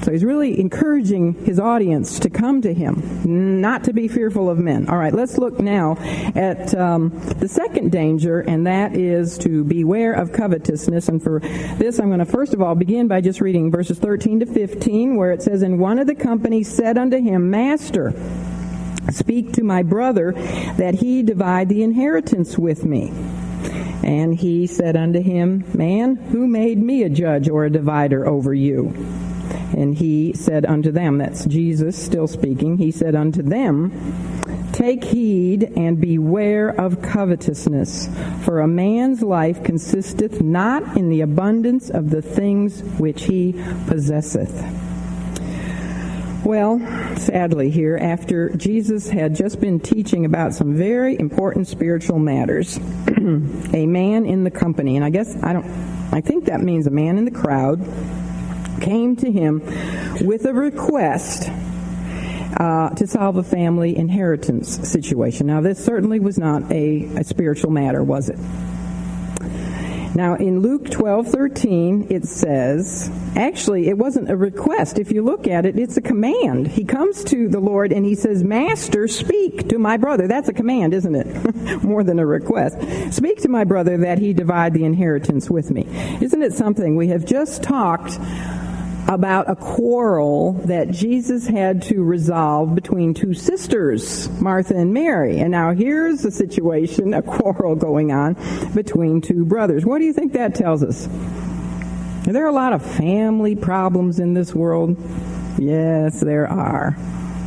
So he's really encouraging his audience to come to him, not to be fearful of men. All right, let's look now at um, the second danger, and that is to beware of covetousness. And for this, I'm going to first of all begin by just reading verses 13 to 15, where it says, And one of the company said unto him, Master, speak to my brother that he divide the inheritance with me. And he said unto him, Man, who made me a judge or a divider over you? And he said unto them, that's Jesus still speaking, he said unto them, Take heed and beware of covetousness, for a man's life consisteth not in the abundance of the things which he possesseth. Well, sadly, here, after Jesus had just been teaching about some very important spiritual matters, a man in the company, and I guess I don't, I think that means a man in the crowd, came to him with a request uh, to solve a family inheritance situation. Now, this certainly was not a, a spiritual matter, was it? Now, in Luke 12 13, it says, actually, it wasn't a request. If you look at it, it's a command. He comes to the Lord and he says, Master, speak to my brother. That's a command, isn't it? More than a request. Speak to my brother that he divide the inheritance with me. Isn't it something? We have just talked about a quarrel that Jesus had to resolve between two sisters, Martha and Mary. And now here's the situation, a quarrel going on between two brothers. What do you think that tells us? Are there a lot of family problems in this world? Yes, there are.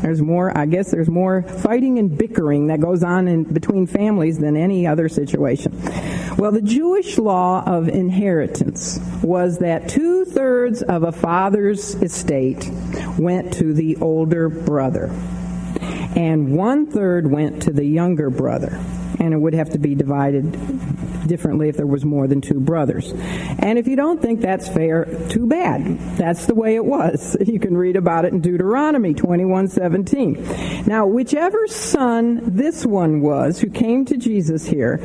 There's more, I guess there's more fighting and bickering that goes on in between families than any other situation. Well, the Jewish law of inheritance was that two thirds of a father's estate went to the older brother, and one third went to the younger brother, and it would have to be divided differently if there was more than two brothers. And if you don't think that's fair, too bad. That's the way it was. You can read about it in Deuteronomy 21:17. Now, whichever son this one was who came to Jesus here,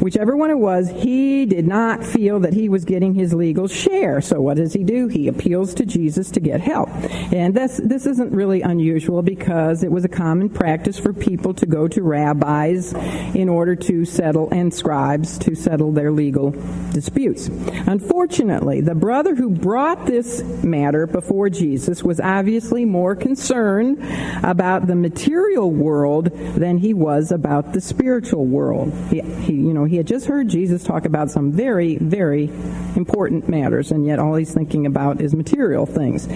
whichever one it was, he did not feel that he was getting his legal share. So what does he do? He appeals to Jesus to get help. And this this isn't really unusual because it was a common practice for people to go to rabbis in order to settle and scribes to settle their legal disputes. Unfortunately, the brother who brought this matter before Jesus was obviously more concerned about the material world than he was about the spiritual world. He, he, you know, he had just heard Jesus talk about some very, very important matters, and yet all he's thinking about is material things.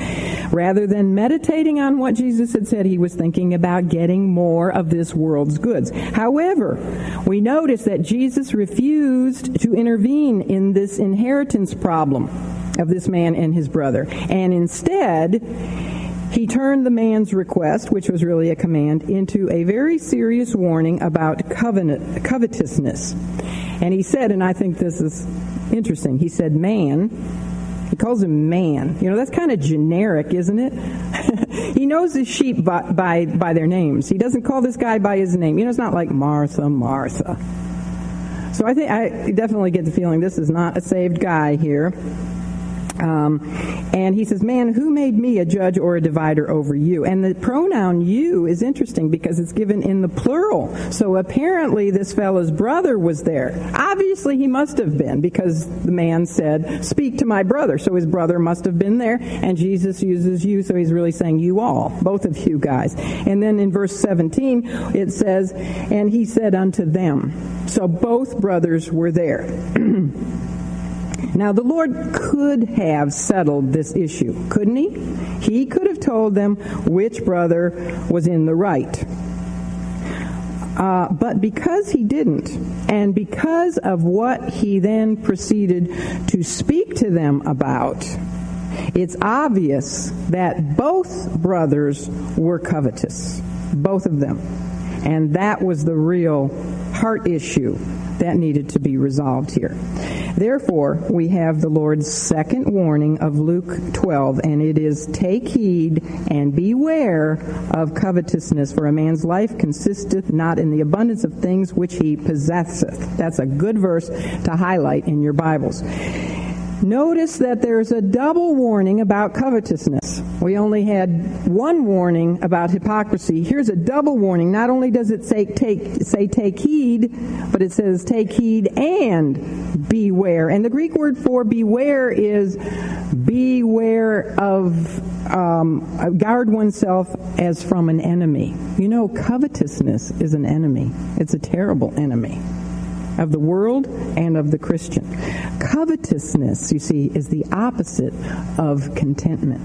Rather than meditating on what Jesus had said, he was thinking about getting more of this world's goods. However, we notice that Jesus refused to intervene in this inheritance problem of this man and his brother, and instead, he turned the man's request, which was really a command, into a very serious warning about covenant, covetousness. And he said, and I think this is interesting, he said, man, he calls him man. You know, that's kind of generic, isn't it? he knows his sheep by, by, by, their names. He doesn't call this guy by his name. You know, it's not like Martha, Martha. So I think I definitely get the feeling this is not a saved guy here. Um, and he says, Man, who made me a judge or a divider over you? And the pronoun you is interesting because it's given in the plural. So apparently this fellow's brother was there. Obviously he must have been because the man said, Speak to my brother. So his brother must have been there. And Jesus uses you, so he's really saying you all, both of you guys. And then in verse 17 it says, And he said unto them. So both brothers were there. Now, the Lord could have settled this issue, couldn't he? He could have told them which brother was in the right. Uh, but because he didn't, and because of what he then proceeded to speak to them about, it's obvious that both brothers were covetous. Both of them. And that was the real heart issue that needed to be resolved here. Therefore, we have the Lord's second warning of Luke 12, and it is take heed and beware of covetousness, for a man's life consisteth not in the abundance of things which he possesseth. That's a good verse to highlight in your Bibles. Notice that there's a double warning about covetousness. We only had one warning about hypocrisy. Here's a double warning. Not only does it say take, say take heed, but it says take heed and beware. And the Greek word for beware is beware of um, guard oneself as from an enemy. You know, covetousness is an enemy. It's a terrible enemy of the world and of the Christian. Covetousness, you see, is the opposite of contentment.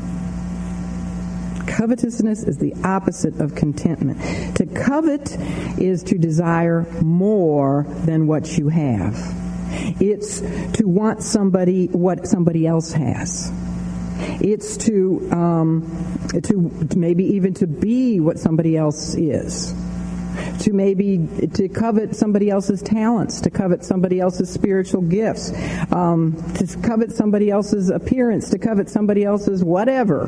Covetousness is the opposite of contentment. To covet is to desire more than what you have. It's to want somebody what somebody else has. It's to um, to maybe even to be what somebody else is to maybe to covet somebody else's talents, to covet somebody else's spiritual gifts, um, to covet somebody else's appearance, to covet somebody else's whatever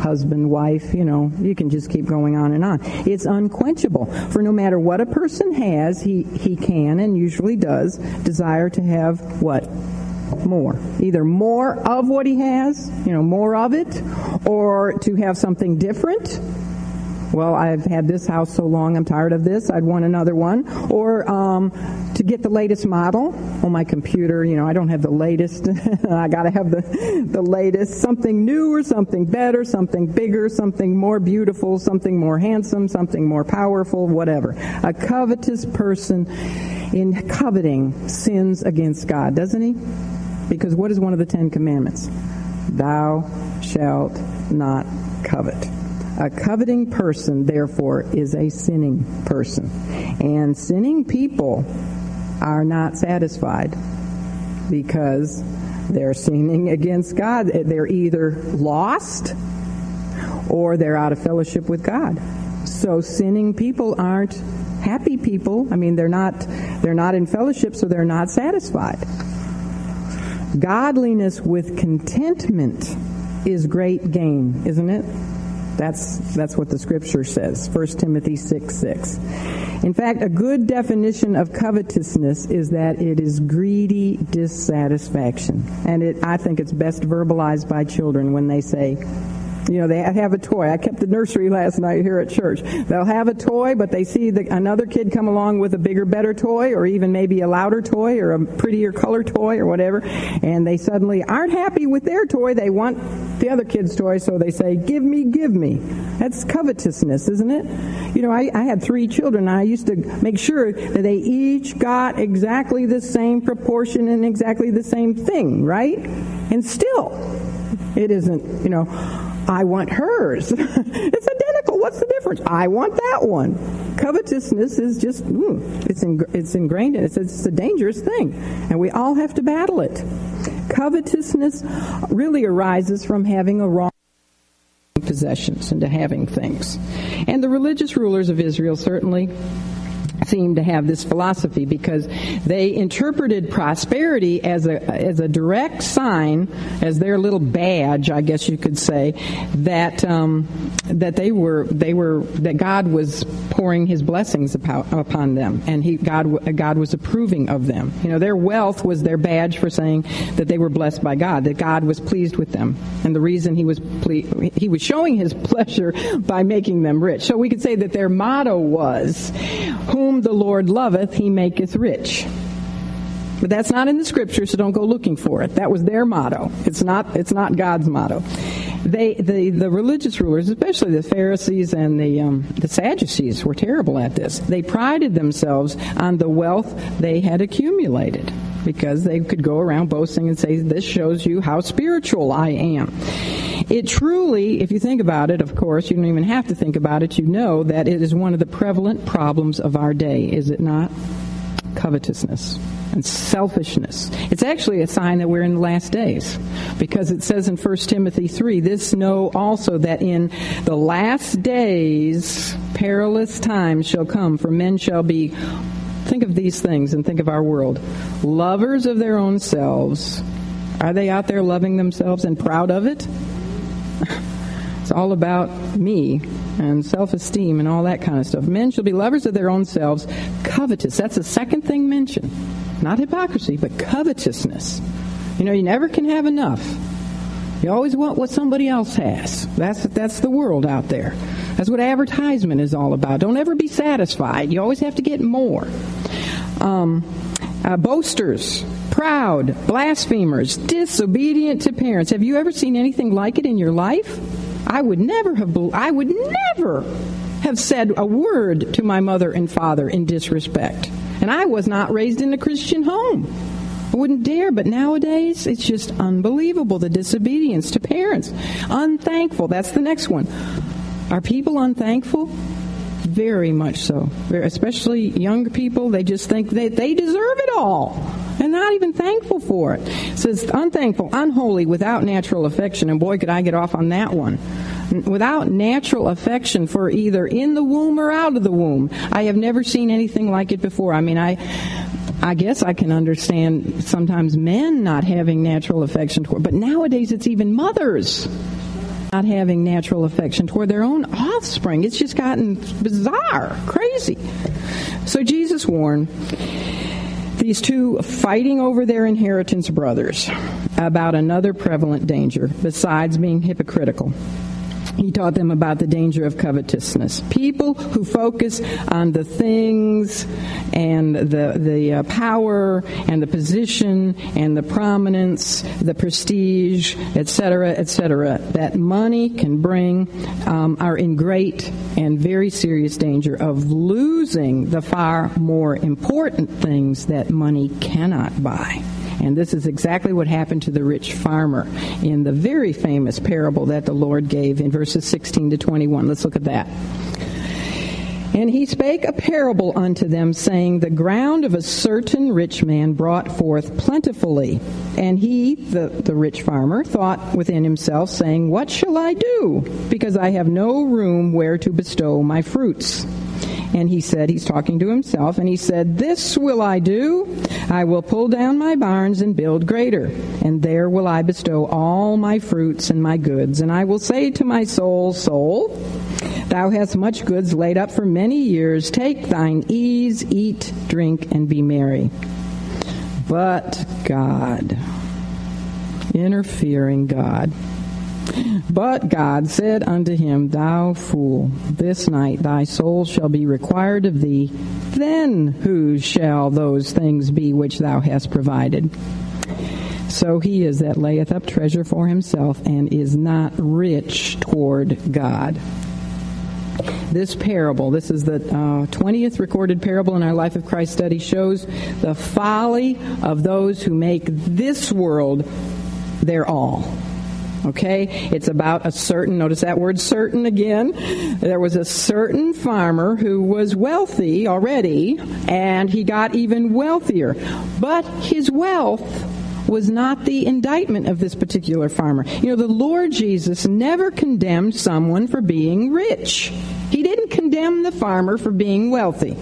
husband, wife, you know, you can just keep going on and on. It's unquenchable. For no matter what a person has, he, he can and usually does desire to have what? More. Either more of what he has, you know, more of it, or to have something different well, I've had this house so long, I'm tired of this, I'd want another one. Or um, to get the latest model on my computer, you know, I don't have the latest. I got to have the, the latest, something newer, something better, something bigger, something more beautiful, something more handsome, something more powerful, whatever. A covetous person in coveting sins against God, doesn't he? Because what is one of the Ten Commandments? Thou shalt not covet. A coveting person, therefore, is a sinning person. And sinning people are not satisfied because they're sinning against God. They're either lost or they're out of fellowship with God. So sinning people aren't happy people. I mean, they're not they're not in fellowship, so they're not satisfied. Godliness with contentment is great gain, isn't it? That's that's what the scripture says. 1 Timothy 6 6. In fact, a good definition of covetousness is that it is greedy dissatisfaction. And it, I think it's best verbalized by children when they say, you know, they have a toy. I kept the nursery last night here at church. They'll have a toy, but they see the, another kid come along with a bigger, better toy, or even maybe a louder toy, or a prettier color toy, or whatever, and they suddenly aren't happy with their toy. They want the other kid's toy, so they say, "Give me, give me." That's covetousness, isn't it? You know, I, I had three children. I used to make sure that they each got exactly the same proportion and exactly the same thing, right? And still, it isn't. You know I want hers. it's identical. What's the difference? I want that one. Covetousness is just, ooh, it's, it's ingrained in it. It's, it's a dangerous thing. And we all have to battle it. Covetousness really arises from having a wrong possessions and to having things. And the religious rulers of Israel certainly seem to have this philosophy because they interpreted prosperity as a as a direct sign, as their little badge, I guess you could say, that um, that they were they were that God was pouring His blessings upon them, and He God God was approving of them. You know, their wealth was their badge for saying that they were blessed by God, that God was pleased with them, and the reason He was ple- He was showing His pleasure by making them rich. So we could say that their motto was, "Whom whom the Lord loveth, he maketh rich. But that's not in the scripture, so don't go looking for it. That was their motto. It's not, it's not God's motto. They, the, the religious rulers, especially the Pharisees and the, um, the Sadducees, were terrible at this. They prided themselves on the wealth they had accumulated because they could go around boasting and say, This shows you how spiritual I am. It truly, if you think about it, of course, you don't even have to think about it, you know that it is one of the prevalent problems of our day, is it not? Covetousness and selfishness. It's actually a sign that we're in the last days because it says in 1 Timothy 3 this know also that in the last days perilous times shall come, for men shall be Think of these things and think of our world. Lovers of their own selves. Are they out there loving themselves and proud of it? it's all about me and self esteem and all that kind of stuff. Men shall be lovers of their own selves, covetous. That's the second thing mentioned. Not hypocrisy, but covetousness. You know, you never can have enough. You always want what somebody else has. That's, that's the world out there. That's what advertisement is all about. Don't ever be satisfied. You always have to get more. Um, uh, boasters, proud, blasphemers, disobedient to parents. Have you ever seen anything like it in your life? I would never have. I would never have said a word to my mother and father in disrespect. And I was not raised in a Christian home. I wouldn't dare, but nowadays it's just unbelievable the disobedience to parents. Unthankful. That's the next one. Are people unthankful? Very much so. Especially young people, they just think that they deserve it all and not even thankful for it. it says unthankful, unholy, without natural affection. And boy, could I get off on that one. Without natural affection for either in the womb or out of the womb. I have never seen anything like it before. I mean, I. I guess I can understand sometimes men not having natural affection toward, but nowadays it's even mothers not having natural affection toward their own offspring. It's just gotten bizarre, crazy. So Jesus warned these two fighting over their inheritance brothers about another prevalent danger besides being hypocritical. He taught them about the danger of covetousness. People who focus on the things and the, the uh, power and the position and the prominence, the prestige, etc., etc., that money can bring um, are in great and very serious danger of losing the far more important things that money cannot buy. And this is exactly what happened to the rich farmer in the very famous parable that the Lord gave in verses 16 to 21. Let's look at that. And he spake a parable unto them, saying, The ground of a certain rich man brought forth plentifully. And he, the, the rich farmer, thought within himself, saying, What shall I do? Because I have no room where to bestow my fruits. And he said, he's talking to himself, and he said, This will I do. I will pull down my barns and build greater, and there will I bestow all my fruits and my goods. And I will say to my soul, Soul, thou hast much goods laid up for many years. Take thine ease, eat, drink, and be merry. But God, interfering God, but God said unto him, Thou fool, this night thy soul shall be required of thee. Then whose shall those things be which thou hast provided? So he is that layeth up treasure for himself and is not rich toward God. This parable, this is the uh, 20th recorded parable in our Life of Christ study, shows the folly of those who make this world their all. Okay? It's about a certain, notice that word certain again. There was a certain farmer who was wealthy already, and he got even wealthier. But his wealth was not the indictment of this particular farmer. You know, the Lord Jesus never condemned someone for being rich. He didn't condemn the farmer for being wealthy.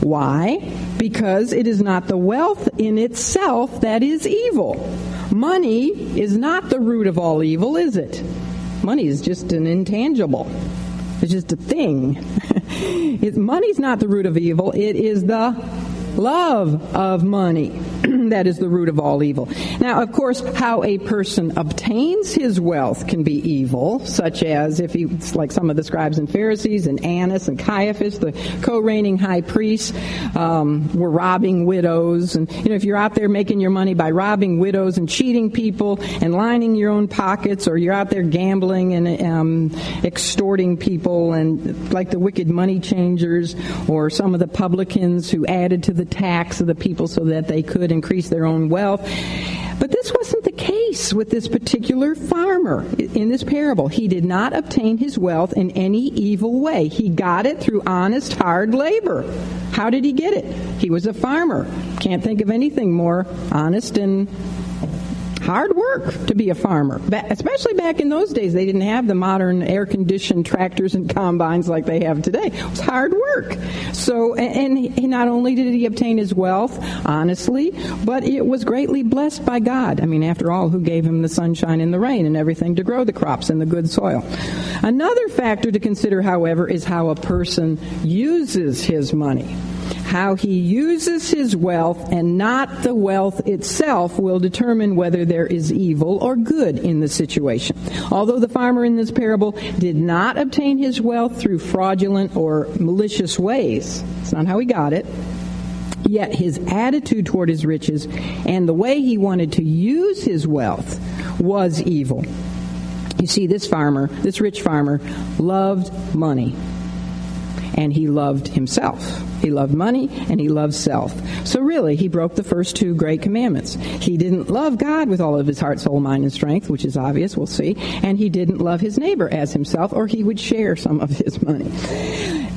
Why? Because it is not the wealth in itself that is evil. Money is not the root of all evil, is it? Money is just an intangible. It's just a thing. money's not the root of evil. It is the love of money. that is the root of all evil. Now, of course, how a person obtains his wealth can be evil, such as if he's like some of the scribes and Pharisees and Annas and Caiaphas, the co-reigning high priests, um, were robbing widows. And, you know, if you're out there making your money by robbing widows and cheating people and lining your own pockets, or you're out there gambling and um, extorting people and like the wicked money changers or some of the publicans who added to the tax of the people so that they could increase their own wealth. But this wasn't the case with this particular farmer in this parable. He did not obtain his wealth in any evil way. He got it through honest, hard labor. How did he get it? He was a farmer. Can't think of anything more honest and hard work to be a farmer, especially back in those days. They didn't have the modern air conditioned tractors and combines like they have today. It was hard work. So, and he, not only did he obtain his wealth honestly, but it was greatly blessed by God. I mean, after all, who gave him the sunshine and the rain and everything to grow the crops in the good soil? Another factor to consider, however, is how a person uses his money. How he uses his wealth and not the wealth itself will determine whether there is evil or good in the situation. Although the farmer in this parable did not obtain his wealth through fraudulent or malicious ways, it's not how he got it. Yet his attitude toward his riches and the way he wanted to use his wealth was evil. You see, this farmer, this rich farmer, loved money and he loved himself. He loved money and he loved self. So really, he broke the first two great commandments. He didn't love God with all of his heart, soul, mind, and strength, which is obvious, we'll see, and he didn't love his neighbor as himself, or he would share some of his money.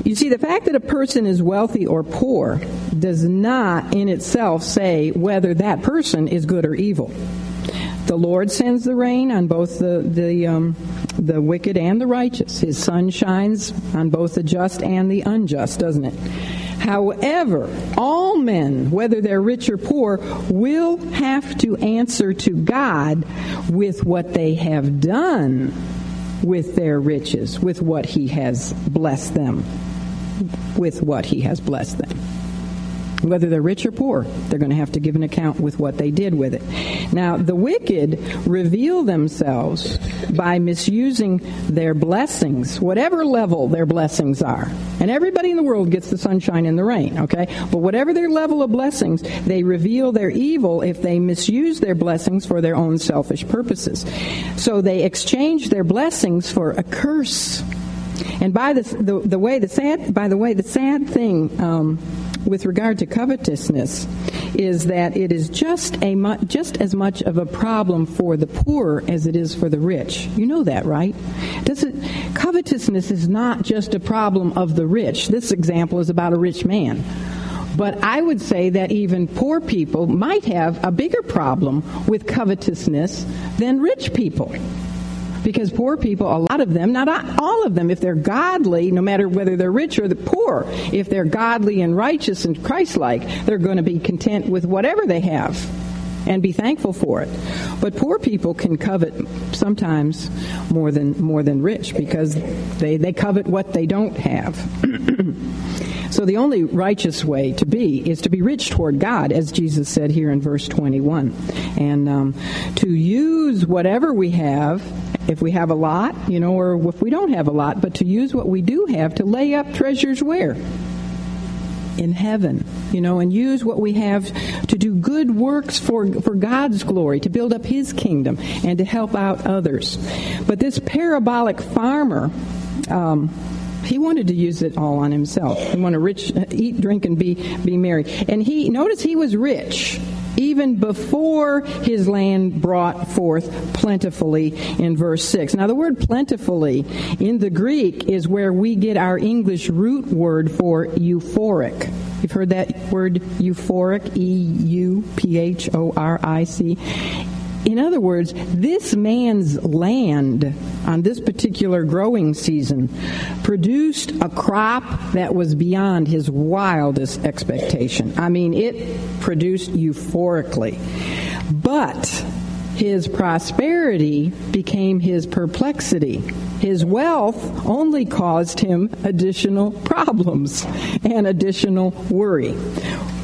You see, the fact that a person is wealthy or poor does not in itself say whether that person is good or evil. The Lord sends the rain on both the the um, the wicked and the righteous. His sun shines on both the just and the unjust, doesn't it? However, all men, whether they're rich or poor, will have to answer to God with what they have done with their riches, with what He has blessed them, with what He has blessed them. Whether they're rich or poor, they're going to have to give an account with what they did with it. Now, the wicked reveal themselves by misusing their blessings, whatever level their blessings are. And everybody in the world gets the sunshine and the rain, okay? But whatever their level of blessings, they reveal their evil if they misuse their blessings for their own selfish purposes. So they exchange their blessings for a curse. And by the, the, the way the sad by the way the sad thing um, with regard to covetousness is that it is just a mu- just as much of a problem for the poor as it is for the rich. You know that, right? Does it, covetousness is not just a problem of the rich. This example is about a rich man. But I would say that even poor people might have a bigger problem with covetousness than rich people. Because poor people, a lot of them, not all of them, if they're godly, no matter whether they're rich or the poor, if they're godly and righteous and Christ-like, they're going to be content with whatever they have and be thankful for it. But poor people can covet sometimes more than more than rich because they, they covet what they don't have. so the only righteous way to be is to be rich toward God, as Jesus said here in verse 21, and um, to use whatever we have. If we have a lot, you know, or if we don't have a lot, but to use what we do have to lay up treasures where? in heaven, you know, and use what we have to do good works for, for God's glory, to build up His kingdom, and to help out others. But this parabolic farmer, um, he wanted to use it all on himself. He wanted to rich, eat, drink, and be be merry. And he notice he was rich even before his land brought forth plentifully in verse 6. Now, the word plentifully in the Greek is where we get our English root word for euphoric. You've heard that word euphoric, E U P H O R I C. In other words, this man's land on this particular growing season produced a crop that was beyond his wildest expectation. I mean, it produced euphorically. But his prosperity became his perplexity. His wealth only caused him additional problems and additional worry.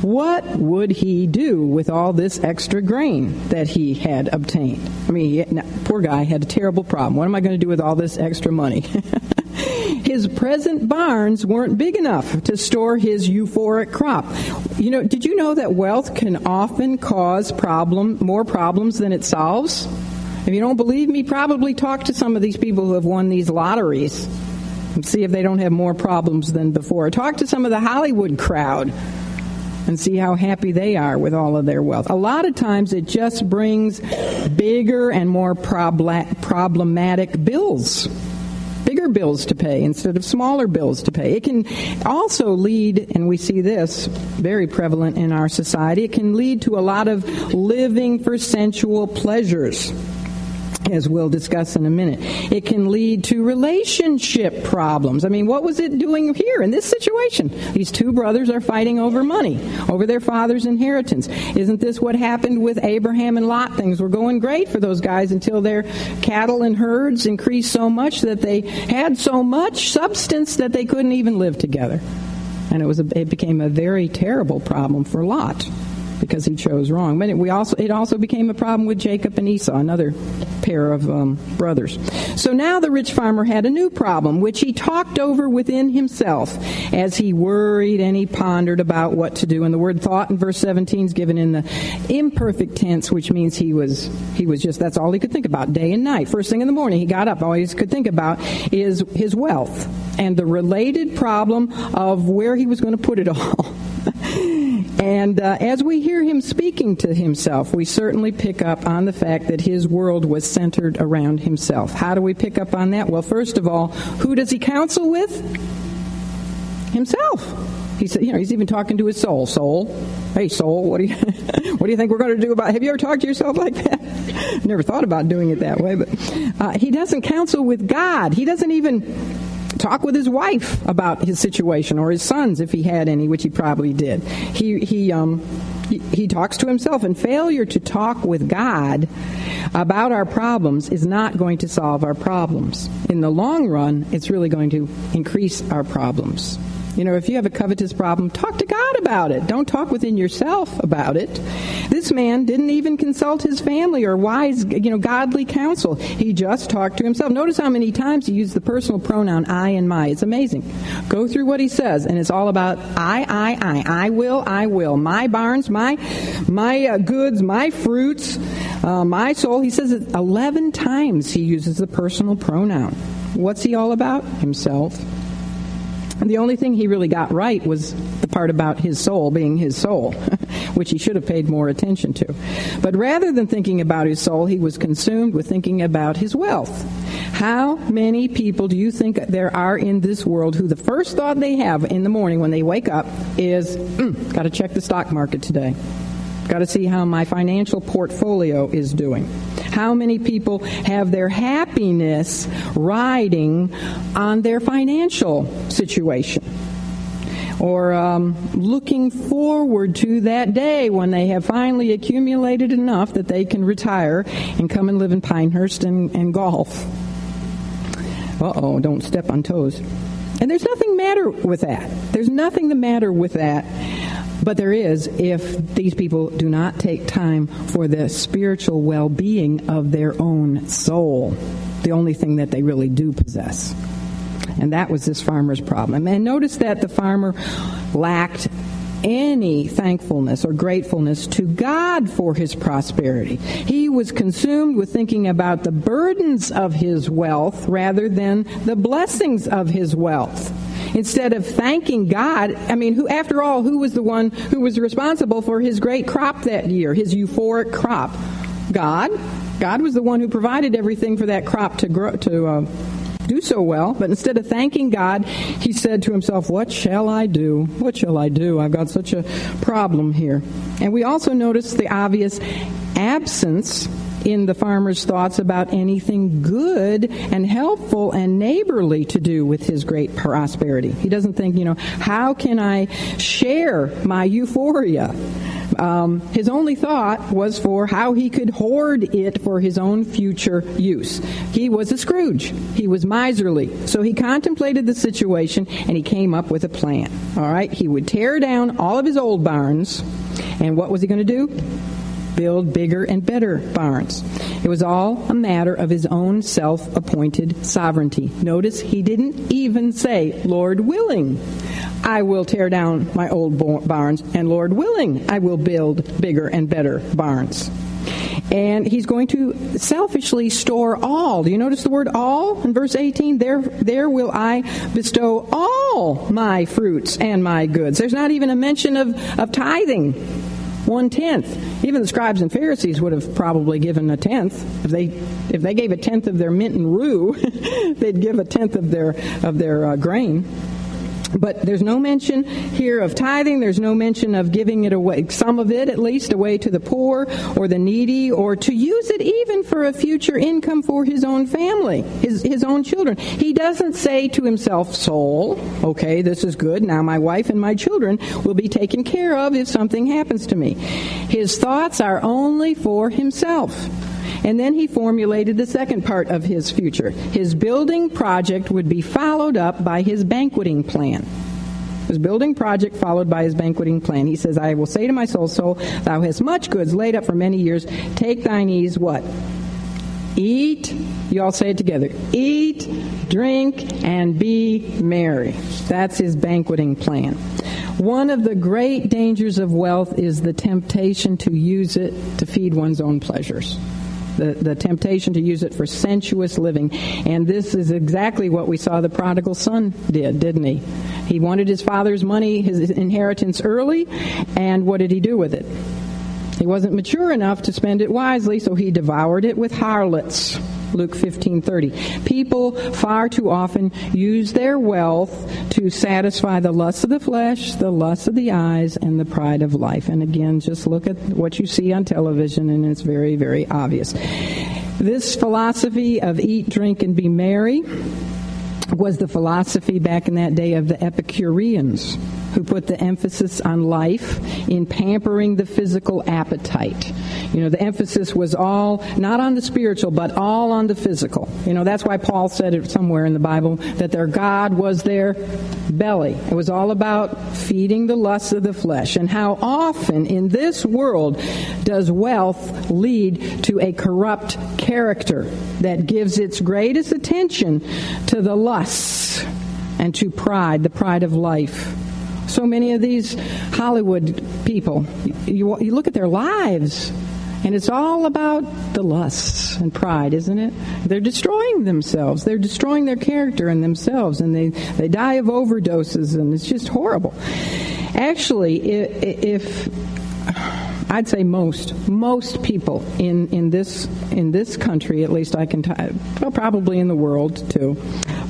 What would he do with all this extra grain that he had obtained? I mean, poor guy had a terrible problem. What am I going to do with all this extra money? his present barns weren't big enough to store his euphoric crop. You know, did you know that wealth can often cause problem more problems than it solves? If you don't believe me, probably talk to some of these people who have won these lotteries and see if they don't have more problems than before. Talk to some of the Hollywood crowd and see how happy they are with all of their wealth. A lot of times it just brings bigger and more problematic bills bigger bills to pay instead of smaller bills to pay. It can also lead, and we see this very prevalent in our society, it can lead to a lot of living for sensual pleasures as we'll discuss in a minute. It can lead to relationship problems. I mean, what was it doing here in this situation? These two brothers are fighting over money, over their father's inheritance. Isn't this what happened with Abraham and Lot? Things were going great for those guys until their cattle and herds increased so much that they had so much substance that they couldn't even live together. And it was a, it became a very terrible problem for Lot because he chose wrong. But it, we also, it also became a problem with Jacob and Esau, another pair of um, brothers. So now the rich farmer had a new problem, which he talked over within himself as he worried and he pondered about what to do. And the word thought in verse 17 is given in the imperfect tense, which means he was he was just that's all he could think about day and night. First thing in the morning, he got up. All he could think about is his wealth and the related problem of where he was going to put it all. And uh, as we hear him speaking to himself, we certainly pick up on the fact that his world was centered around himself. How do we pick up on that? Well, first of all, who does he counsel with? Himself. He said, you know, he's even talking to his soul. Soul, hey soul, what do you, what do you think we're going to do about? It? Have you ever talked to yourself like that? Never thought about doing it that way, but uh, he doesn't counsel with God. He doesn't even talk with his wife about his situation or his sons if he had any, which he probably did. He he um he, talks to himself, and failure to talk with God about our problems is not going to solve our problems. In the long run, it's really going to increase our problems. You know, if you have a covetous problem, talk to God about it. Don't talk within yourself about it. This man didn't even consult his family or wise, you know, godly counsel. He just talked to himself. Notice how many times he used the personal pronoun I and my. It's amazing. Go through what he says, and it's all about I, I, I. I will, I will. My barns, my, my uh, goods, my fruits, uh, my soul. He says it 11 times he uses the personal pronoun. What's he all about? Himself. And the only thing he really got right was the part about his soul being his soul, which he should have paid more attention to. But rather than thinking about his soul, he was consumed with thinking about his wealth. How many people do you think there are in this world who the first thought they have in the morning when they wake up is, mm, got to check the stock market today? Got to see how my financial portfolio is doing. How many people have their happiness riding on their financial situation? or um, looking forward to that day when they have finally accumulated enough that they can retire and come and live in Pinehurst and, and golf. Uh oh, don't step on toes. And there's nothing matter with that. There's nothing the matter with that. But there is if these people do not take time for the spiritual well being of their own soul, the only thing that they really do possess. And that was this farmer's problem. And notice that the farmer lacked any thankfulness or gratefulness to God for his prosperity. He was consumed with thinking about the burdens of his wealth rather than the blessings of his wealth. Instead of thanking God, I mean, who, after all, who was the one who was responsible for his great crop that year, his euphoric crop? God. God was the one who provided everything for that crop to grow, to uh, do so well, but instead of thanking God, he said to himself, What shall I do? What shall I do? I've got such a problem here. And we also notice the obvious absence in the farmer's thoughts about anything good and helpful and neighborly to do with his great prosperity. He doesn't think, you know, how can I share my euphoria? Um, his only thought was for how he could hoard it for his own future use. He was a Scrooge. He was miserly. So he contemplated the situation and he came up with a plan. All right? He would tear down all of his old barns. And what was he going to do? Build bigger and better barns. It was all a matter of his own self appointed sovereignty. Notice he didn't even say, Lord willing, I will tear down my old barns, and Lord willing, I will build bigger and better barns. And he's going to selfishly store all. Do you notice the word all in verse 18? There, there will I bestow all my fruits and my goods. There's not even a mention of, of tithing one tenth. Even the scribes and Pharisees would have probably given a tenth if they if they gave a tenth of their mint and rue, they'd give a tenth of their of their uh, grain. But there's no mention here of tithing. There's no mention of giving it away, some of it at least, away to the poor or the needy, or to use it even for a future income for his own family, his, his own children. He doesn't say to himself, soul, okay, this is good. Now my wife and my children will be taken care of if something happens to me. His thoughts are only for himself. And then he formulated the second part of his future. His building project would be followed up by his banqueting plan. His building project followed by his banqueting plan. He says, I will say to my soul, soul, thou hast much goods laid up for many years. Take thine ease, what? Eat, you all say it together. Eat, drink, and be merry. That's his banqueting plan. One of the great dangers of wealth is the temptation to use it to feed one's own pleasures the, the temptation to use it for sensuous living. And this is exactly what we saw the prodigal son did, didn't he? He wanted his father's money, his inheritance early, and what did he do with it? He wasn't mature enough to spend it wisely, so he devoured it with harlots. Luke 15:30. People far too often use their wealth to satisfy the lust of the flesh, the lust of the eyes, and the pride of life. And again, just look at what you see on television and it's very very obvious. This philosophy of eat, drink and be merry was the philosophy back in that day of the Epicureans who put the emphasis on life in pampering the physical appetite. You know, the emphasis was all not on the spiritual, but all on the physical. You know, that's why Paul said it somewhere in the Bible that their God was their belly. It was all about feeding the lusts of the flesh. And how often in this world does wealth lead to a corrupt character that gives its greatest attention to the lusts and to pride, the pride of life so many of these Hollywood people, you, you look at their lives, and it's all about the lusts and pride, isn't it? They're destroying themselves. They're destroying their character and themselves, and they, they die of overdoses, and it's just horrible. Actually, if, if I'd say most most people in in this in this country, at least I can, t- well, probably in the world too,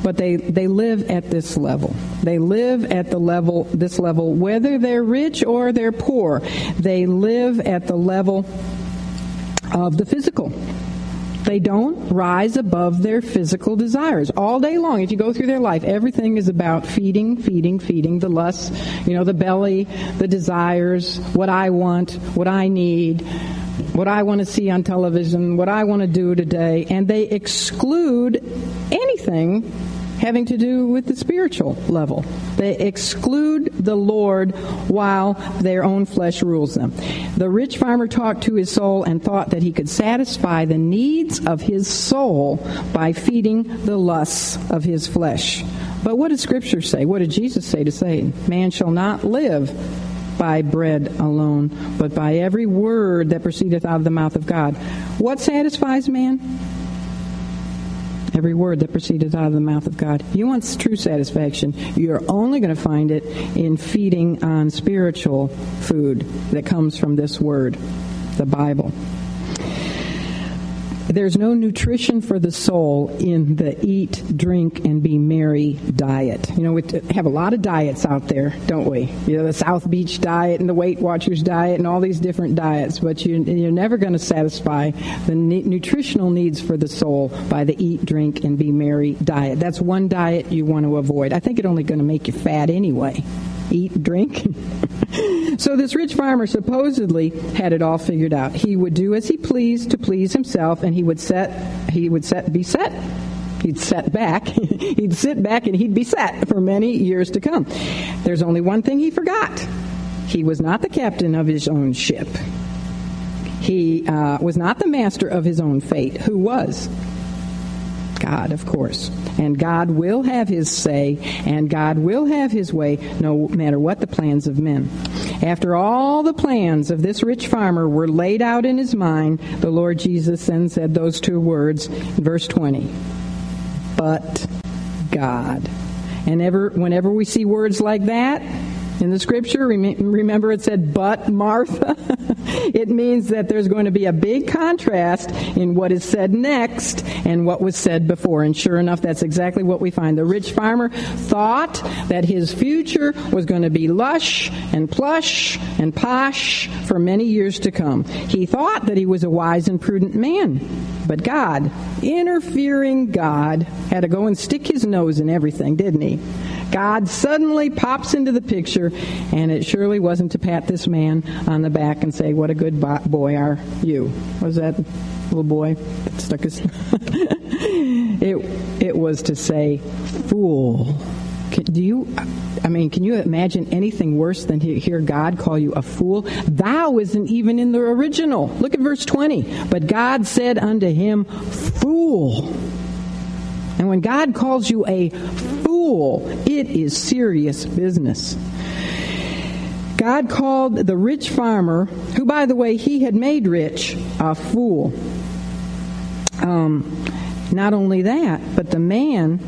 but they they live at this level. They live at the level this level, whether they're rich or they're poor. They live at the level of the physical. They don't rise above their physical desires. All day long, if you go through their life, everything is about feeding, feeding, feeding the lust, you know, the belly, the desires, what I want, what I need, what I want to see on television, what I want to do today, and they exclude anything having to do with the spiritual level. They exclude the Lord while their own flesh rules them. The rich farmer talked to his soul and thought that he could satisfy the needs of his soul by feeding the lusts of his flesh. But what did Scripture say? What did Jesus say to Satan? Man shall not live by bread alone, but by every word that proceedeth out of the mouth of God. What satisfies man? Every word that proceeded out of the mouth of God. If you want true satisfaction, you're only going to find it in feeding on spiritual food that comes from this word, the Bible. There's no nutrition for the soul in the eat, drink, and be merry diet. You know, we have a lot of diets out there, don't we? You know, the South Beach diet and the Weight Watchers diet and all these different diets, but you, are never going to satisfy the nutritional needs for the soul by the eat, drink, and be merry diet. That's one diet you want to avoid. I think it's only going to make you fat anyway eat, drink. so this rich farmer supposedly had it all figured out. He would do as he pleased to please himself, and he would set, he would set, be set. He'd set back. he'd sit back and he'd be set for many years to come. There's only one thing he forgot. He was not the captain of his own ship. He uh, was not the master of his own fate. Who was? God, of course. And God will have his say, and God will have his way, no matter what the plans of men. After all the plans of this rich farmer were laid out in his mind, the Lord Jesus then said those two words verse 20. But God. And ever, whenever we see words like that, in the scripture, remember it said, but Martha. it means that there's going to be a big contrast in what is said next and what was said before. And sure enough, that's exactly what we find. The rich farmer thought that his future was going to be lush and plush and posh for many years to come. He thought that he was a wise and prudent man. But God, interfering God, had to go and stick his nose in everything, didn't he? God suddenly pops into the picture, and it surely wasn't to pat this man on the back and say, What a good boy are you. Was that little boy that stuck his. it, it was to say, Fool. Can, do you, I mean, can you imagine anything worse than to hear God call you a fool? Thou isn't even in the original. Look at verse 20. But God said unto him, Fool. And when God calls you a fool, it is serious business. God called the rich farmer, who, by the way, he had made rich, a fool. Um, not only that, but the man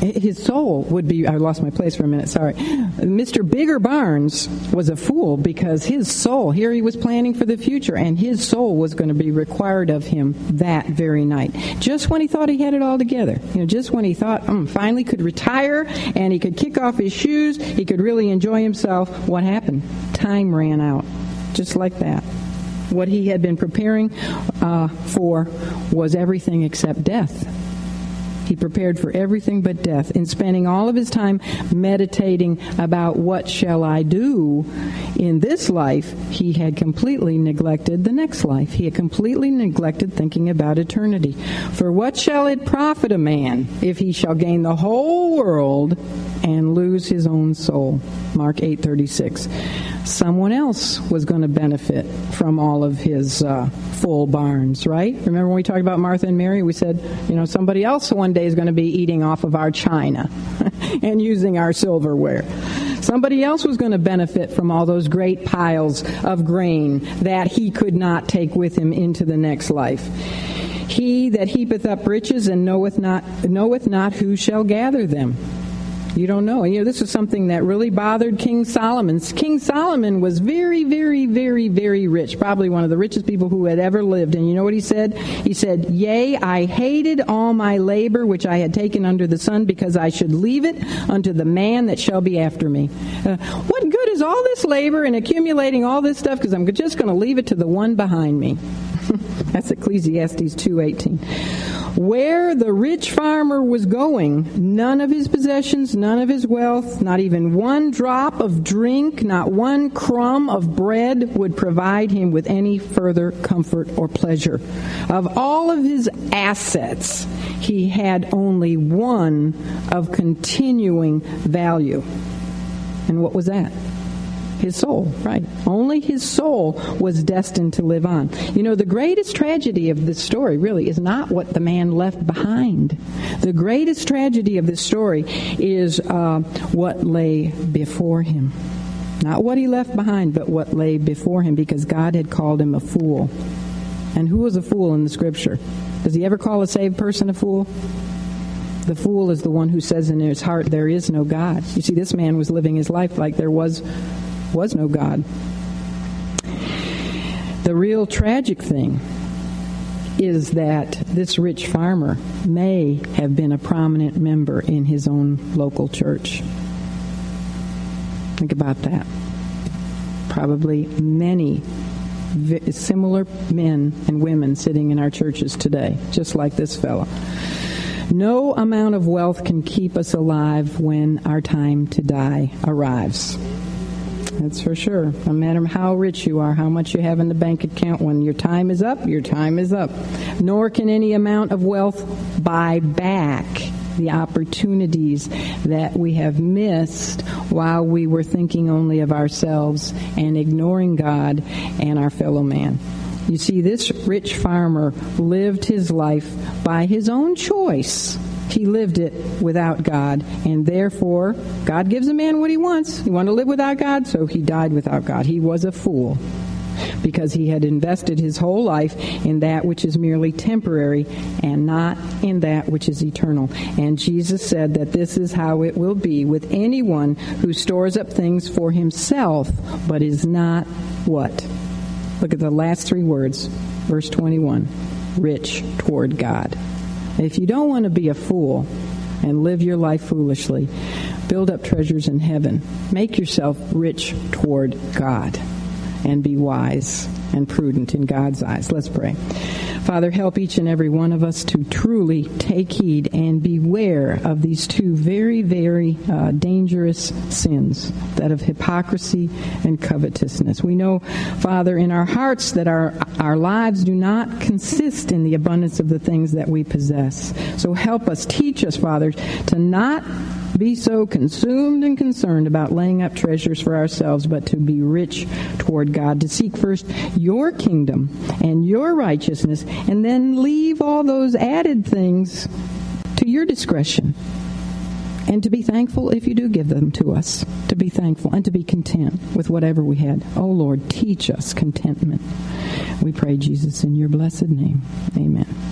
his soul would be I lost my place for a minute, sorry. Mr. Bigger Barnes was a fool because his soul, here he was planning for the future, and his soul was going to be required of him that very night. Just when he thought he had it all together, you know, just when he thought, um, finally could retire and he could kick off his shoes, he could really enjoy himself, what happened? Time ran out. Just like that. What he had been preparing uh, for was everything except death. He prepared for everything but death. In spending all of his time meditating about what shall I do in this life, he had completely neglected the next life. He had completely neglected thinking about eternity. For what shall it profit a man if he shall gain the whole world and lose his own soul? Mark 8:36 someone else was going to benefit from all of his uh, full barns, right? Remember when we talked about Martha and Mary? We said, you know, somebody else one day is going to be eating off of our china and using our silverware. Somebody else was going to benefit from all those great piles of grain that he could not take with him into the next life. He that heapeth up riches and knoweth not knoweth not who shall gather them. You don't know. And, You know, this was something that really bothered King Solomon. King Solomon was very, very, very, very rich, probably one of the richest people who had ever lived. And you know what he said? He said, Yea, I hated all my labor which I had taken under the sun, because I should leave it unto the man that shall be after me. Uh, what good is all this labor and accumulating all this stuff? Because I'm just going to leave it to the one behind me. That's Ecclesiastes 2:18. Where the rich farmer was going, none of his possessions, none of his wealth, not even one drop of drink, not one crumb of bread would provide him with any further comfort or pleasure. Of all of his assets, he had only one of continuing value. And what was that? His soul, right. Only his soul was destined to live on. You know, the greatest tragedy of this story really is not what the man left behind. The greatest tragedy of this story is uh, what lay before him. Not what he left behind, but what lay before him because God had called him a fool. And who was a fool in the scripture? Does he ever call a saved person a fool? The fool is the one who says in his heart, There is no God. You see, this man was living his life like there was was no God. The real tragic thing is that this rich farmer may have been a prominent member in his own local church. Think about that. Probably many similar men and women sitting in our churches today, just like this fellow. No amount of wealth can keep us alive when our time to die arrives. That's for sure. No matter how rich you are, how much you have in the bank account, when your time is up, your time is up. Nor can any amount of wealth buy back the opportunities that we have missed while we were thinking only of ourselves and ignoring God and our fellow man. You see, this rich farmer lived his life by his own choice he lived it without God, and therefore, God gives a man what he wants. He wanted to live without God, so he died without God. He was a fool because he had invested his whole life in that which is merely temporary and not in that which is eternal. And Jesus said that this is how it will be with anyone who stores up things for himself, but is not what? Look at the last three words, verse 21 rich toward God. If you don't want to be a fool and live your life foolishly, build up treasures in heaven. Make yourself rich toward God and be wise and prudent in God's eyes. Let's pray. Father, help each and every one of us to truly take heed and beware of these two very, very uh, dangerous sins that of hypocrisy and covetousness. We know, Father, in our hearts that our, our lives do not consist in the abundance of the things that we possess. So help us, teach us, Father, to not be so consumed and concerned about laying up treasures for ourselves, but to be rich toward God, to seek first your kingdom and your righteousness, and then leave all those added things to your discretion. And to be thankful if you do give them to us. To be thankful and to be content with whatever we had. Oh Lord, teach us contentment. We pray, Jesus, in your blessed name. Amen.